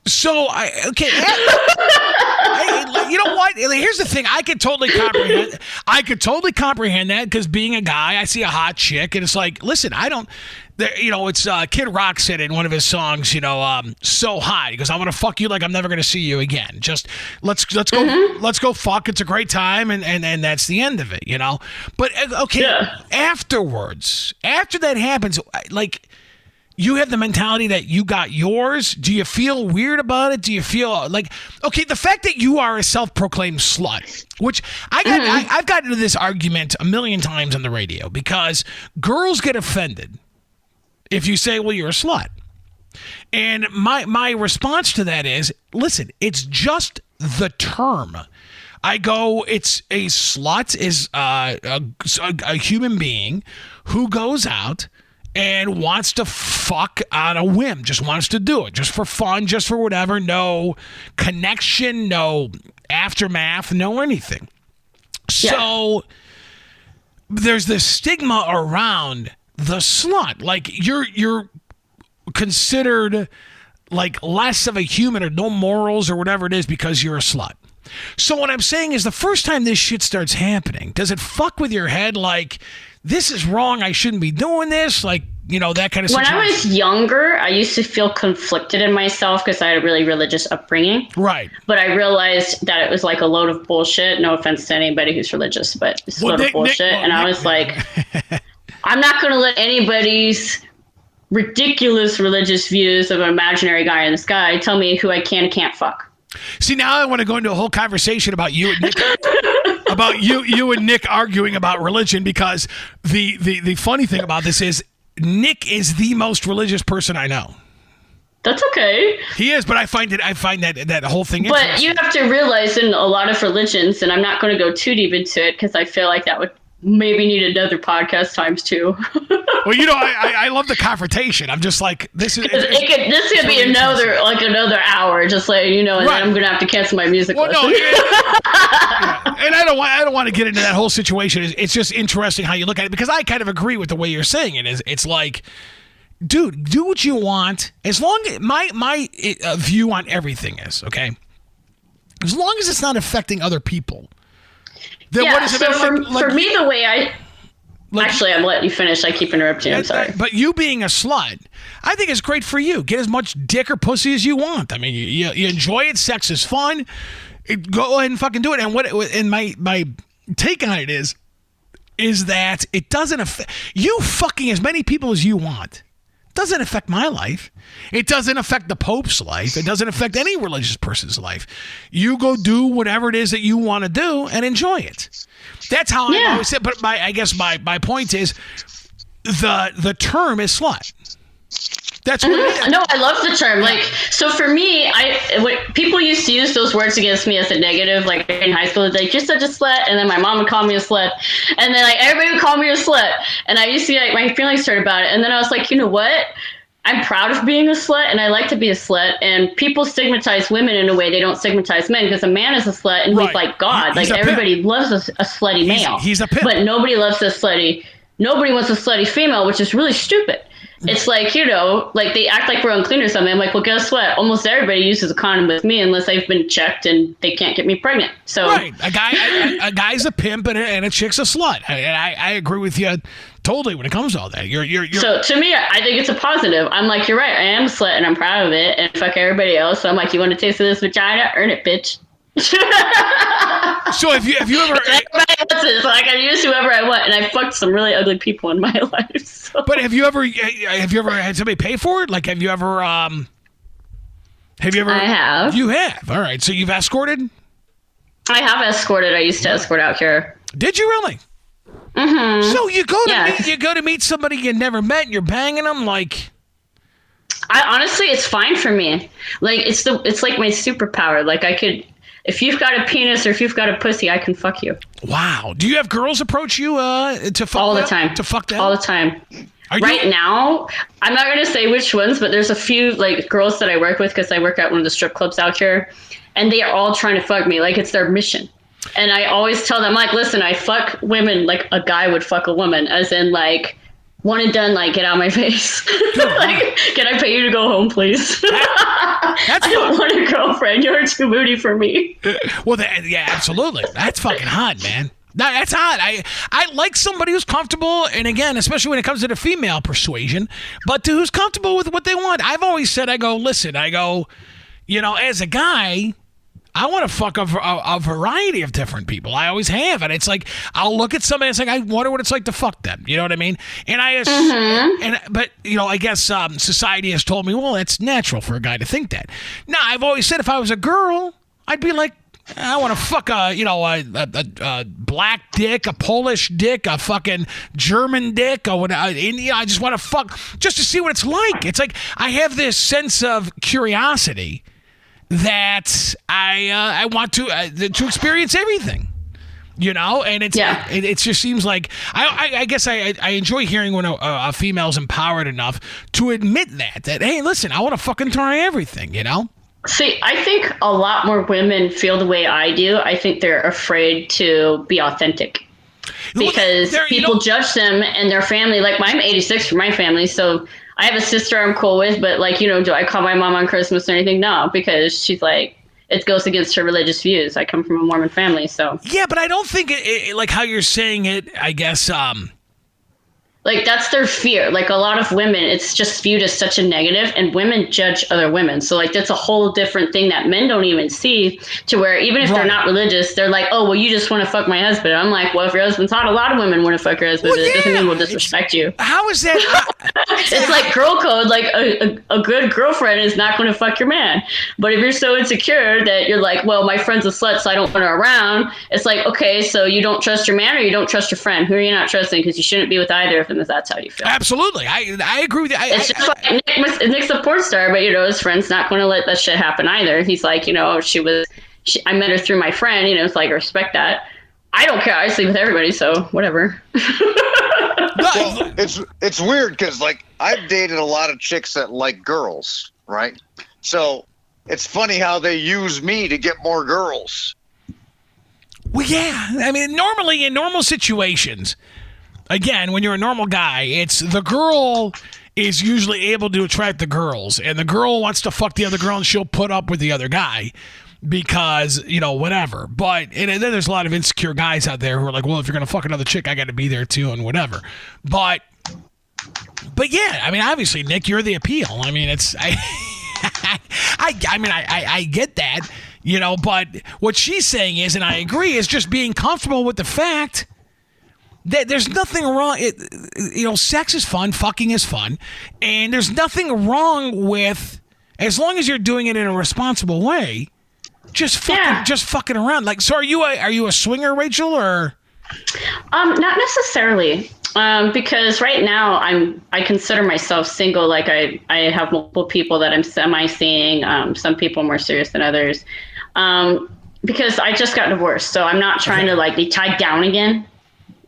So I okay. I- you know what? Here's the thing. I could totally comprehend. I could totally comprehend that because being a guy, I see a hot chick, and it's like, listen, I don't. There, you know, it's uh, Kid Rock said in one of his songs, you know, um, so hot. He goes, "I want to fuck you like I'm never going to see you again. Just let's let's go let's go fuck. It's a great time, and and and that's the end of it, you know. But uh, okay, Yeah. afterwards, after that happens, like you have the mentality that you got yours. Do you feel weird about it? Do you feel like okay? The fact that you are a self-proclaimed slut, which I got, I, I've gotten into this argument a million times on the radio because girls get offended if you say, "Well, you're a slut," and my my response to that is, listen, it's just the term. I go, it's a slut is uh, a, a human being who goes out and wants to fuck on a whim, just wants to do it, just for fun, just for whatever, no connection, no aftermath, no anything. So there's this stigma around the slut. Like you're you're considered like less of a human or no morals or whatever it is because you're a slut. So what I'm saying is the first time this shit starts happening, does it fuck with your head like this is wrong, I shouldn't be doing this? Like, you know, that kind of stuff. When situation. I was younger, I used to feel conflicted in myself because I had a really religious upbringing. right. But I realized that it was like a load of bullshit. No offense to anybody who's religious, but it's a load Nick- of bullshit. Nick- well, and I was like, I'm not going to let anybody's ridiculous religious views of an imaginary guy in the sky tell me who I can and can't fuck. See, now I want to go into a whole conversation about you and Nick, about you, you and Nick arguing about religion because the the the funny thing about this is Nick is the most religious person I know. That's okay. He is, but I find it. I find that that whole thing. But you have to realize in a lot of religions, and I'm not going to go too deep into it because I feel like that would maybe need another podcast times two. well, you know, I, I I love the confrontation. I'm just like this is. it could, this could be another like another hour, just like you know, and Right. then I'm gonna have to cancel my music Well, no, yeah. and I don't want I don't want to get into that whole situation. It's, it's just interesting how you look at it because I kind of agree with the way you're saying it. Is it's like, dude, do what you want as long as my my uh, view on everything is okay. As long as it's not affecting other people, then yeah. what is it? so for, like, like- for me, the way I like- actually I'm letting you finish. I keep interrupting. you. I'm sorry. But you being a slut, I think it's great for you. Get as much dick or pussy as you want. I mean, you, you, you enjoy it. Sex is fun. It- go ahead and fucking do it. And what? And my my take on it is, is that it doesn't affect you fucking as many people as you want. Doesn't affect my life. It doesn't affect the Pope's life. It doesn't affect any religious person's life. You go do whatever it is that you want to do and enjoy it. That's how I always say. But my, I guess my my point is, the the term is slut. That's what it is. No, I love the term. Like, so for me, I when people used to use those words against me as a negative. Like in high school, it's like you're such a slut, and then my mom would call me a slut, and then like everybody would call me a slut, and I used to like my feelings hurt about it, and then I was like, you know what? I'm proud of being a slut, and I like to be a slut. And people stigmatize women in a way they don't stigmatize men because a man is a slut, and Right. he's like God. He- he's like a pimp. everybody loves a, a slutty He's- male. he's a pimp. But nobody loves a slutty. Nobody wants a slutty female, which is really stupid. It's like you know, like they act like we're unclean or something. I'm like, well, guess what? Almost everybody uses a condom with me unless I've been checked and they can't get me pregnant. So Right. A guy a, a guy's a pimp and a, and a chick's a slut. I, I I agree with you totally when it comes to all that. You're you're, you're So to me, I think it's a positive. I'm like, you're right. I am a slut and I'm proud of it. And fuck everybody else. So I'm like, you want a taste of this vagina? Earn it, bitch. so if you if you ever Everybody. Like I use whoever I want, and I fucked some really ugly people in my life. So. but have you ever have you ever had somebody pay for it? Like have you ever um have you ever I have. You have. All right. So you've escorted? I have escorted. I used to escort out here. Did you really? Mm-hmm. So you go to meet, you go to meet somebody you never met and you're banging them like I honestly, it's fine for me. Like it's the it's like my superpower. Like I could, if you've got a penis or if you've got a pussy, I can fuck you wow. Do you have girls approach you uh to fuck all the time. To fuck them? all the time. Are you- Right now, I'm not gonna say which ones, but there's a few like girls that I work with because I work at one of the strip clubs out here, and they are all trying to fuck me. Like it's their mission. And I always tell them, like, listen, I fuck women like a guy would fuck a woman, as in like. One and done, like get out of my face. like, can I pay you to go home, please? That's I don't want a girlfriend. You're too moody for me. Well, that, yeah, absolutely. That's fucking hot, man. That, that's hot. I I like somebody who's comfortable, and again, especially when it comes to the female persuasion, but to who's comfortable with what they want. I've always said, I go, listen, I go, you know, as a guy, I want to fuck a, a, a variety of different people. I always have, and it's like I'll look at somebody and it's like I wonder what it's like to fuck them. You know what I mean? And I, ass- and but you know, I guess um, society has told me, well, it's natural for a guy to think that. Now, I've always said if I was a girl, I'd be like. I want to fuck a, you know, a, a, a, black dick, a Polish dick, a fucking German dick, or what? India. I just want to fuck just to see what it's like. It's like I have this sense of curiosity that I uh, I want to uh, to experience everything. You know, and it's Yeah. it, it just seems like I I, I guess I I enjoy hearing when a, a female's empowered enough to admit that that hey listen I want to fucking try everything you know See, I think a lot more women feel the way I do. I think they're afraid to be authentic because There- you people know- judge them and their family. Like, I'm 86 for my family, so I have a sister I'm cool with, but like, you know, do I call my mom on Christmas or anything? No, because she's like, it goes against her religious views. I come from a Mormon family, so Yeah, but I don't think it, it like how you're saying it. I guess um, Like that's their fear. Like a lot of women, it's just viewed as such a negative, and women judge other women. So like that's a whole different thing that men don't even see. To where even if Right. they're not religious, they're like, oh well, you just want to fuck my husband. I'm like, well, if your husband's hot, a lot of women want to fuck your husband, Well, but it doesn't mean we'll it's- disrespect you. How is that? It's like girl code. Like a, a, a good girlfriend is not going to fuck your man. But if you're so insecure that you're like, well, my friend's a slut, so I don't want her around. It's like, okay, so you don't trust your man or you don't trust your friend. Who are you not trusting? Because you shouldn't be with either of if that's how you feel. absolutely, I I agree with you. I, It's I- just like Nick, was- Nick's a porn star, but you know his friend's not going to let that shit happen either. He's like, you know, she was, she, I met her through my friend. You know, it's like respect that. I don't care. I sleep with everybody, so whatever. I- it's it's weird because like I've dated a lot of chicks that like girls, right? So it's funny how they use me to get more girls. Well, yeah. I mean, normally in normal situations, again, when you're a normal guy, it's the girl is usually able to attract the girls, and the girl wants to fuck the other girl, and she'll put up with the other guy because you know whatever. But and then there's a lot of insecure guys out there who are like, well, if you're gonna fuck another chick, I got to be there too, and whatever. But but yeah, I mean, obviously, Nick, you're the appeal. I mean, it's I, I, I mean, I, I, I get that, you know. But what she's saying is, and I agree, is just being comfortable with the fact there's nothing wrong. It, you know, sex is fun, fucking is fun, and there's nothing wrong with as long as you're doing it in a responsible way. Just fucking, Yeah. just fucking around. Like, so are you a are you a swinger, Rachel, or? Um, not necessarily. Um, because right now I'm I consider myself single. Like I I have multiple people that I'm semi seeing. Um, some people more serious than others. Um, because I just got divorced, so I'm not trying to like be tied down again.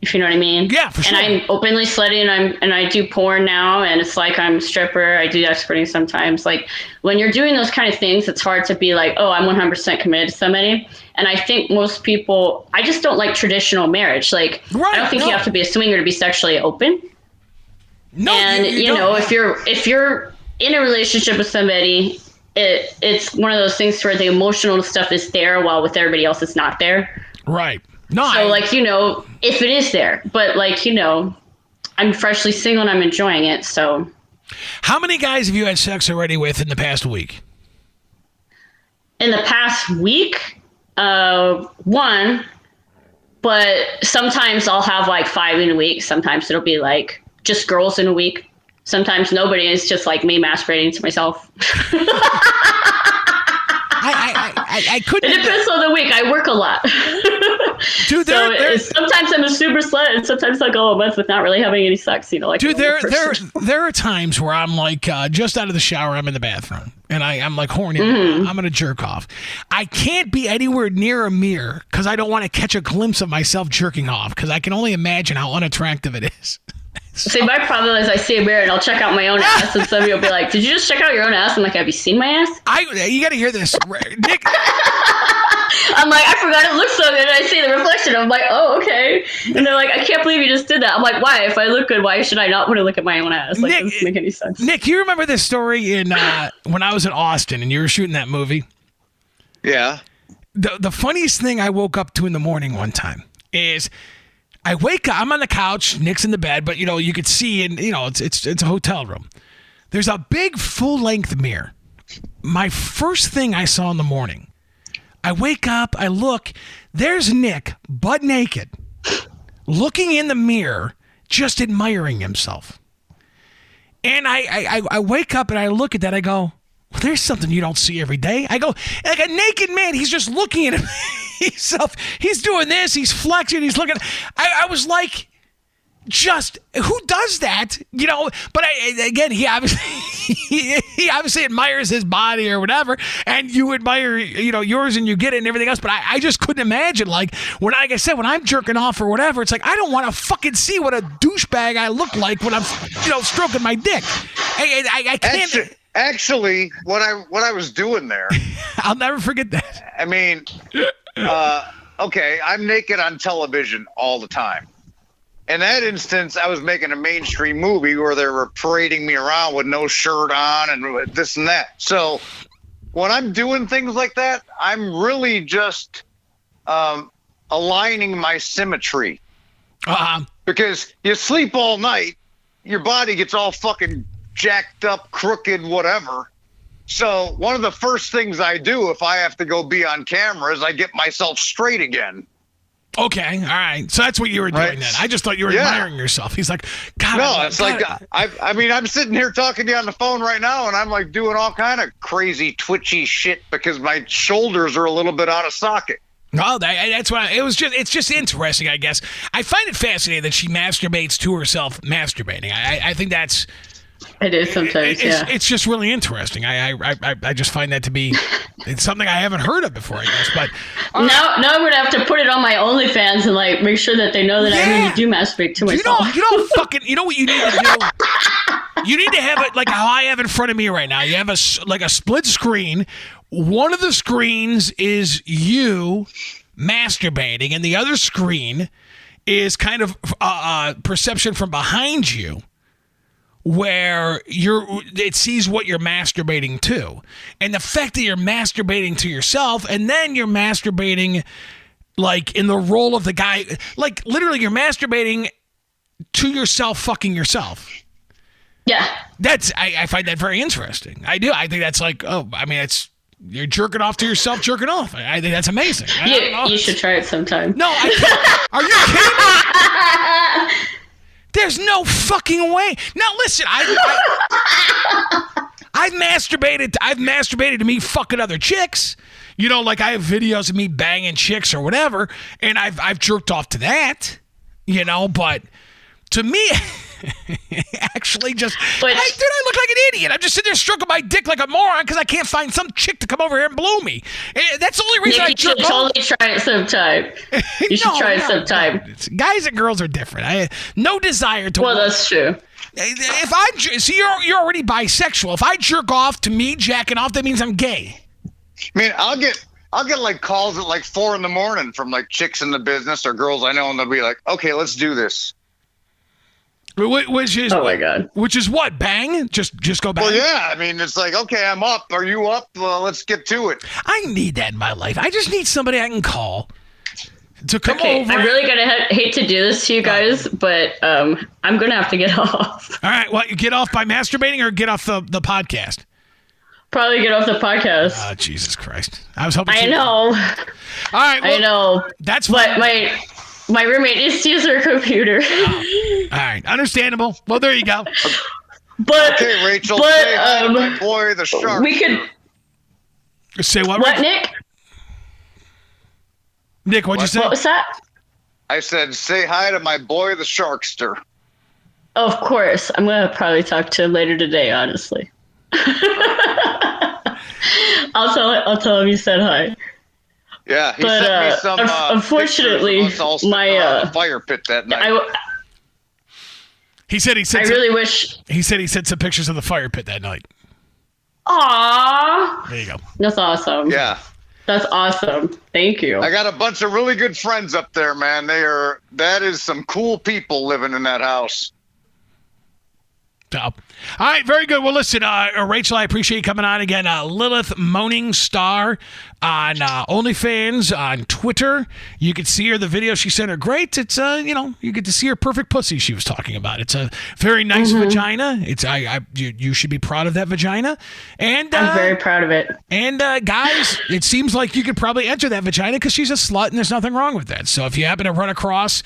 If you know what I mean. Yeah, for sure. And I'm openly slutty, and I'm and I do porn now, and it's like I'm a stripper. I do escorting sometimes. Like when you're doing those kind of things, it's hard to be like, oh, I'm 100% committed to somebody. And I think most people, I just don't like traditional marriage. Like Right, I don't think no. you have to be a swinger to be sexually open. No, and you, don't. know, if you're if you're in a relationship with somebody, it it's one of those things where the emotional stuff is there, while with everybody else, it's not there. right. No, So like you know, if it is there, but like you know, I'm freshly single and I'm enjoying it. So how many guys have you had sex already with in the past week? in the past week, uh, one, but sometimes I'll have like five in a week. Sometimes it'll be like just girls in a week. Sometimes nobody. It's just like me masturbating to myself. I, I, I, I couldn't. It depends on the week. I work a lot. Dude, so there, there, sometimes I'm a super slut, and sometimes I'll go a month with not really having any sex. You know, like dude, there, there, there are times where I'm like uh, just out of the shower, I'm in the bathroom, and I, I'm like horny. Mm-hmm. I'm gonna jerk off. I can't be anywhere near a mirror because I don't want to catch a glimpse of myself jerking off because I can only imagine how unattractive it is. See, my problem is I see a mirror and I'll check out my own ass, and somebody will be like, "Did you just check out your own ass?" I'm like, "Have you seen my ass?" I, you got to hear this, Nick. I'm like, I forgot it looks so good. And I see the reflection. I'm like, oh, okay. And they're like, I can't believe you just did that. I'm like, why? If I look good, why should I not want to look at my own ass? Like, Nick- it doesn't make any sense. Nick, you remember this story in uh, when I was in Austin and you were shooting that movie? Yeah. the the funniest thing I woke up to in the morning one time is I wake up. I'm on the couch. Nick's in the bed, but you know you could see, and you know it's it's it's a hotel room. There's a big full length mirror. My first thing I saw in the morning. I wake up. I look. There's Nick, butt naked, looking in the mirror, just admiring himself. And I, I, I- I wake up and I look at that. I go, well, there's something you don't see every day. I go, like a naked man, he's just looking at himself. He's doing this. He's flexing. He's looking. I, I was like, just who does that? You know. But I, again, he obviously he, he obviously admires his body or whatever, and you admire you know yours and you get it and everything else. But I, I just couldn't imagine like when like I said when I'm jerking off or whatever, it's like I don't want to fucking see what a douchebag I look like when I'm you know stroking my dick. I, I, I can't. Actually, what I what I was doing there, I'll never forget that. I mean, uh, okay, I'm naked on television all the time. In that instance, I was making a mainstream movie where they were parading me around with no shirt on and this and that. So when I'm doing things like that, I'm really just um, aligning my symmetry Um, because you sleep all night your body gets all fucking jacked up, crooked, whatever. So one of the first things I do if I have to go be on camera is I get myself straight again. Okay, all right. So that's what you were doing Right. then. I just thought you were Yeah. admiring yourself. He's like, God, No, I- it's like uh, I, I mean, I'm sitting here talking to you on the phone right now, and I'm like doing all kind of crazy, twitchy shit because my shoulders are a little bit out of socket. No, that, that's why it was just. It's just interesting, I guess. I find it fascinating that she masturbates to herself masturbating. I- I think that's It is sometimes, it's, yeah. it's just really interesting. I, I I I just find that to be it's something I haven't heard of before. I guess, but now, now I'm gonna have to put it on my OnlyFans and like make sure that they know that I really do masturbate to you know myself. you know fucking you know what you need to do. You need to have it like how I have in front of me right now. You have a like a split screen. One of the screens is you masturbating, and the other screen is kind of uh, uh, perception from behind you where you're it sees what you're masturbating to. And the fact that you're masturbating to yourself and then you're masturbating like in the role of the guy like literally you're masturbating to yourself fucking yourself. Yeah. that's I, I find that very interesting. I do. I think that's like oh i mean it's you're jerking off to yourself jerking off. I, think that's amazing. You, you should try it sometime. no i can't. Are you kidding me there's no fucking way now listen i, I I've masturbated. I've masturbated to me fucking other chicks. You know, like I have videos of me banging chicks or whatever, and I've I've jerked off to that. You know, but to me, actually, just But- I, dude, I look like an idiot. I'm just sitting there stroking my dick like a moron because I can't find some chick to come over here and blow me. Eh, That's the only reason I Nick, you jerk should off. totally try it sometime. You should No, try it no, sometime. It's- Guys and girls are different. I no desire to. Well, that's true. if I see you're you're already bisexual. If I jerk off to me jacking off, that means I'm gay. I mean, I'll get I'll get like calls at like four in the morning from like chicks in the business or girls I know, and they'll be like, "Okay, let's do this." Wh- Which is Oh my god. which is what bang? Just just go bang. Well, yeah, I mean, it's like, okay, I'm up. Are you up? Well, let's get to it. I need that in my life. I just need somebody I can call to come Okay, over. I'm really gonna ha- hate to do this to you guys, but um, I'm gonna have to get off. All right, Well, You get off by masturbating or get off the the podcast? Probably get off the podcast. Oh Jesus Christ! I was hoping. I you- know, All right, well, I know, That's but fine. my my roommate is to use her computer. All right, understandable. Well, there you go. but Okay, Rachel, But, say um, my boy the shark. we could. Say what? What, Rick? Nick? Nick, what'd you say? What was that? I said, say hi to my boy the sharkster. Of course, I'm gonna probably talk to him later today. Honestly, I'll tell I'll tell him you said hi. Yeah, he But, sent me uh, some. Uh, unfortunately, pictures of us all sitting my, uh, fire pit that night. I, w- He said he sent. I sent. really wish. he said he sent some pictures of the fire pit that night. Aww, There you go. that's awesome. yeah, That's awesome. Thank you. I got a bunch of really good friends up there, man. They are. That is some cool people living in that house. So, all right, very good. Well, listen, uh, uh, Rachel, I appreciate you coming on again. Uh, Lilith Moaningstar on uh, OnlyFans on Twitter. You could see her. The video she sent her great. It's uh, you know, you get to see her perfect pussy she was talking about. It's a very nice vagina. It's I, I you, you should be proud of that vagina. And uh, I'm very proud of it. and uh, guys, it seems like you could probably enter that vagina because she's a slut and there's nothing wrong with that. So if you happen to run across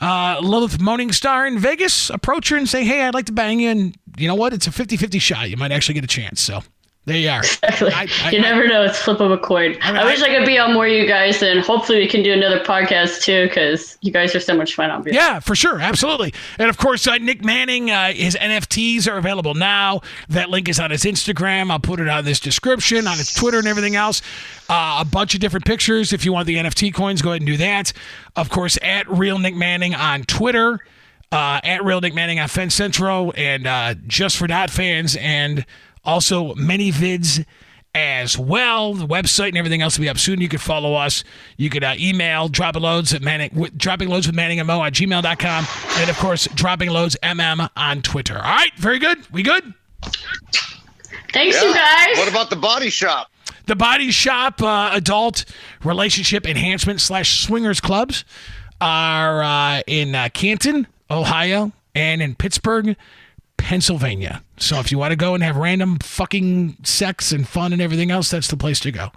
uh, Lilith Moaningstar in Vegas, approach her and say, hey, I'd like to bang you. And you know what? It's a 50 50 shot. You might actually get a chance. So there you are. I- I- you never know. It's flip of a coin. I, mean, wish I- I could be on more of you guys, and hopefully we can do another podcast too, because you guys are so much fun. Obviously. Yeah, for sure. Absolutely. And of course, uh, Nick Manning, uh, his NFTs are available now. That link is on his Instagram. I'll put it on this description, on his Twitter, and everything else. Uh, a bunch of different pictures. If you want the NFT coins, go ahead and do that. Of course, at Real Nick Manning on Twitter, uh, at Real Nick Manning on FanCentro, and uh, just for not fans, and also ManyVids as well. The website and everything else will be up soon. You could follow us. You could uh, email dropping loads at Manning, with, dropping loads with Manning and Mo at gmail.com. And of course, dropping loads MM on Twitter. All right, very good. We good? Thanks, you guys. What about the body shop? The Body Shop uh, Adult Relationship Enhancement slash Swingers Clubs are uh, in uh, Canton, Ohio. and in Pittsburgh, Pennsylvania. So if you want to go and have random fucking sex and fun and everything else, that's the place to go. All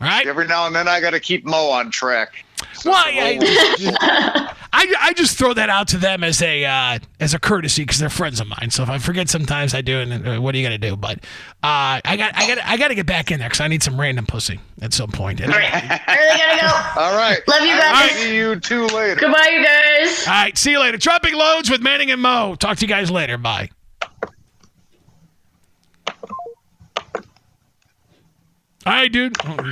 right. Every now and then I got to keep Mo on track. So Well, I, I, I just throw that out to them as a uh, as a courtesy because they're friends of mine. So if I forget, sometimes I do, and uh, what are you gonna do? But uh, I got I got I got to get back in there because I need some random pussy at some point. And- All right, I really gotta go. All right. Love you I will guys. See you two later. Goodbye, you guys. All right, see you later. Dropping loads with Manning and Mo. Talk to you guys later. Bye. All right, dude. Oh,